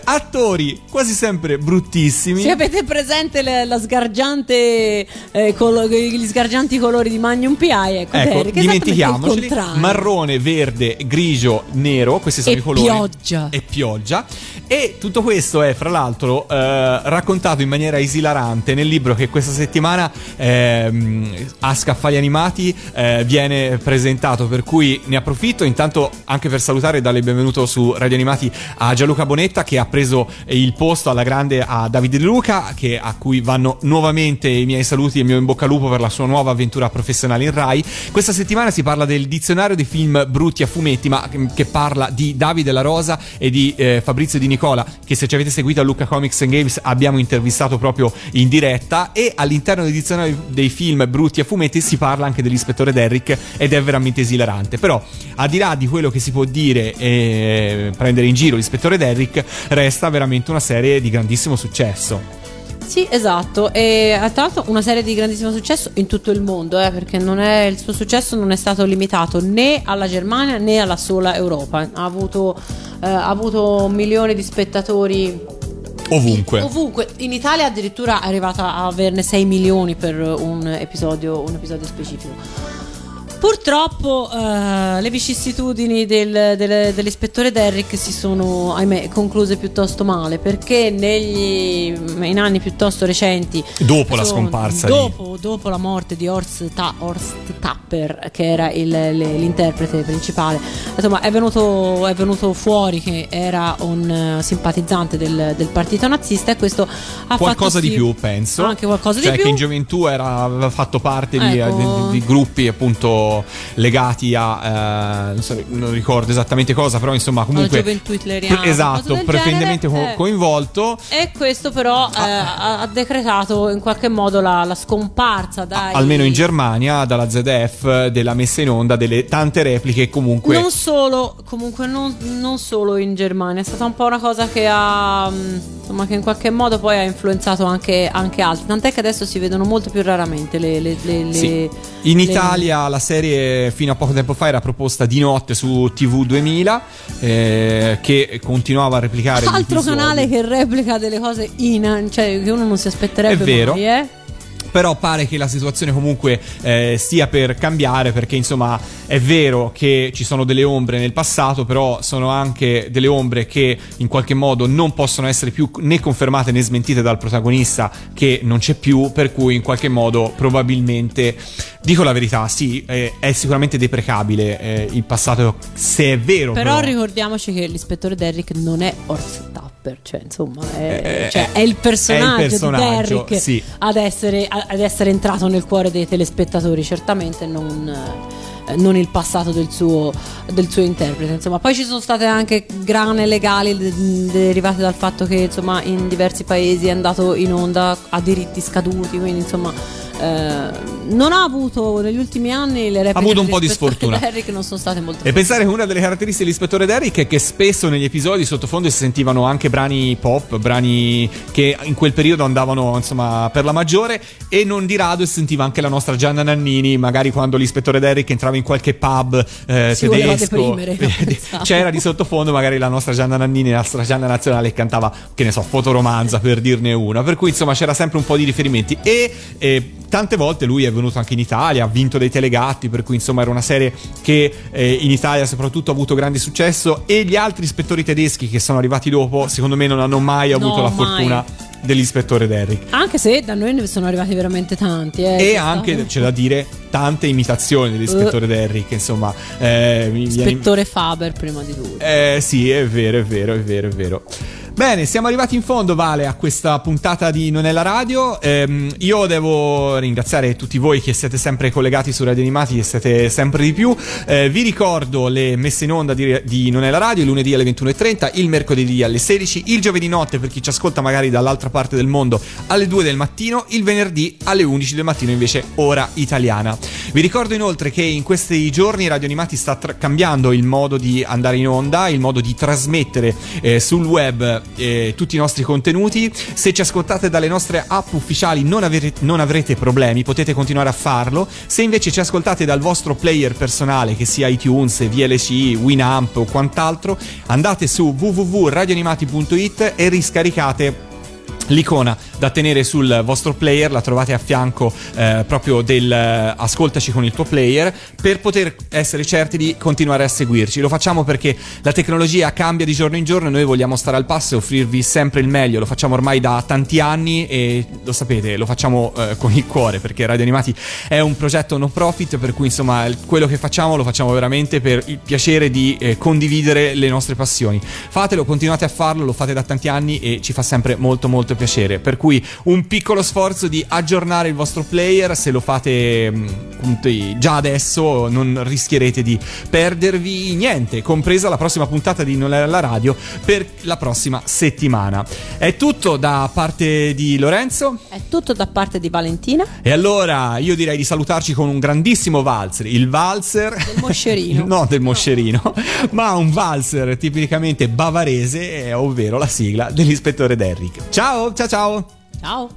attori quasi sempre bruttissimi. Se avete presente le- la sgargiante, eh, colo- gli sgargianti colori di Magnum PI, ecco, Ecco, il dimentichiamoceli. Marrone, verde, grigio, nero, questi sono E i colori. pioggia. E pioggia. E tutto questo è, fra l'altro, eh, raccontato in maniera esilarante nel libro che questa settimana ehm, a Scaffali Animati eh, viene presentato. Per cui ne approfitto intanto anche per salutare e darle il benvenuto su Radio Animati a Gianluca Bonetta che ha preso il posto alla grande a Davide De Luca, che, a cui vanno nuovamente i miei saluti e il mio in bocca al lupo per la sua nuova avventura professionale in Rai. Questa settimana si parla del dizionario dei film brutti a fumetti, ma che, che parla di Davide La Rosa e di eh, Fabrizio Di Nicola, che se ci avete seguito a Luca Comics and Games abbiamo intervistato proprio in diretta. E all'interno del dizionario dei film brutti a fumetti si parla anche dell'ispettore Derrick ed è veramente esilarante. Però, al di là di quello che si può dire e prendere in giro l'ispettore Derrick, resta veramente una serie di grandissimo successo. Sì, esatto. E eh, tra l'altro una serie di grandissimo successo in tutto il mondo, eh, perché è- il suo successo non è stato limitato né alla Germania né alla sola Europa. Ha avuto, eh, ha avuto milioni di spettatori Ovunque. ovunque. In Italia addirittura è arrivata a averne 6 milioni per un episodio, un episodio specifico. Purtroppo eh, le vicissitudini del- del- dell'ispettore Derrick si sono, ahimè, concluse piuttosto male perché negli, in anni piuttosto recenti, Dopo la scomparsa di- dopo, dopo la morte di Horst, Ta- Horst Tapper, che era il- le- l'interprete principale, insomma, è venuto, è venuto fuori che era un eh, simpatizzante del, del partito nazista e questo ha qualcosa fatto di sì- più, penso. Anche qualcosa cioè di che più. in gioventù era, aveva fatto parte di, Ecco. di- di gruppi appunto legati a eh, non, so, non ricordo esattamente cosa, però insomma comunque gioventù hitleriana, pre- esatto, genere, co- eh. coinvolto. E questo però Ah. eh, ha, decretato in qualche modo la, la scomparsa dai... Almeno in Germania, dalla ZDF, della messa in onda delle tante repliche. Comunque, Non solo, comunque non, non solo in Germania, è stata un po' una cosa che ha, mh, insomma, che in qualche modo poi ha influenzato anche, anche altri, tant'è che adesso si vedono molto più raramente le... le- le- Sì. In Italia la serie fino a poco tempo fa era proposta di notte su TV 2000 eh, che continuava a replicare Altro canale che replica delle cose in, cioè, che uno non si aspetterebbe È vero. mai, eh? Però pare che la situazione comunque eh, stia per cambiare perché insomma è vero che ci sono delle ombre nel passato, però sono anche delle ombre che in qualche modo non possono essere più né confermate né smentite dal protagonista che non c'è più, per cui in qualche modo probabilmente, dico la verità, sì, eh, è sicuramente deprecabile eh, il passato se è vero. Però Però, ricordiamoci che l'ispettore Derrick non è Horst Rapper, cioè insomma è, Eh, cioè, eh, è il personaggio, è il personaggio, di Derrick sì. ad, essere, ad essere entrato nel cuore dei telespettatori, certamente non, eh, non il passato del suo, del suo interprete. Insomma, poi ci sono state anche grane legali de- derivate dal fatto che insomma in diversi paesi è andato in onda a diritti scaduti, quindi insomma. Eh, non ha avuto negli ultimi anni le repliche avuto un po' di sfortuna. Derrick non sono state molto E pensare che una delle caratteristiche dell'ispettore Derrick è che spesso negli episodi sottofondo si sentivano anche brani pop, brani che in quel periodo andavano insomma per la maggiore e non di rado si sentiva anche la nostra Gianna Nannini, magari quando l'ispettore Derrick entrava in qualche pub eh, Si tedesco, c'era di sottofondo magari la nostra Gianna Nannini, la nostra Gianna Nazionale che cantava, che ne so, fotoromanza per dirne una, per cui insomma c'era sempre un po' di riferimenti. E... eh, Tante volte lui è venuto anche in Italia, ha vinto dei telegatti, per cui insomma era una serie che eh, in Italia soprattutto ha avuto grande successo e gli altri ispettori tedeschi che sono arrivati dopo, secondo me non hanno mai No, avuto la mai. fortuna dell'ispettore Derrick. Anche se da noi ne sono arrivati veramente tanti. Eh, E anche, stato- c'è da dire, tante imitazioni dell'ispettore Derrick, insomma. eh, Ispettore Faber prima di tutto. Eh sì, è vero, è vero, è vero, è vero. Bene, siamo arrivati in fondo, Vale, a questa puntata di Non è la radio. Ehm, io devo ringraziare tutti voi che siete sempre collegati su Radio Animati e siete sempre di più. Eh, vi ricordo le messe in onda di, di Non è la radio, lunedì alle 21.30, il mercoledì alle 16, il giovedì notte per chi ci ascolta magari dall'altra parte del mondo alle 2 del mattino, il venerdì alle 11 del mattino invece ora italiana. Vi ricordo inoltre che in questi giorni Radio Animati sta tra- cambiando il modo di andare in onda, il modo di trasmettere eh, sul web eh, tutti i nostri contenuti. Se ci ascoltate dalle nostre app ufficiali non, avere- non avrete problemi, potete continuare a farlo. Se invece ci ascoltate dal vostro player personale, che sia iTunes, VLC, Winamp o quant'altro, andate su www.radioanimati.it e riscaricate l'icona da tenere sul vostro player, la trovate a fianco eh, proprio del eh, ascoltaci con il tuo player per poter essere certi di continuare a seguirci. Lo facciamo perché la tecnologia cambia di giorno in giorno e noi vogliamo stare al passo e offrirvi sempre il meglio. Lo facciamo ormai da tanti anni e lo sapete, lo facciamo eh, con il cuore perché Radio Animati è un progetto no profit per cui insomma quello che facciamo lo facciamo veramente per il piacere di eh, condividere le nostre passioni. Fatelo, continuate a farlo, lo fate da tanti anni e ci fa sempre molto molto piacere. Per cui un piccolo sforzo di aggiornare il vostro player, se lo fate mh, appunto, già adesso non rischierete di perdervi niente, compresa la prossima puntata di Non è la radio per la prossima settimana. È tutto da parte di Lorenzo. È tutto da parte di Valentina E allora io direi di salutarci con un grandissimo valzer, il valzer del Moscerino. no del moscerino, ma un valzer tipicamente bavarese, eh, ovvero la sigla dell'ispettore Derrick ciao ciao ciao.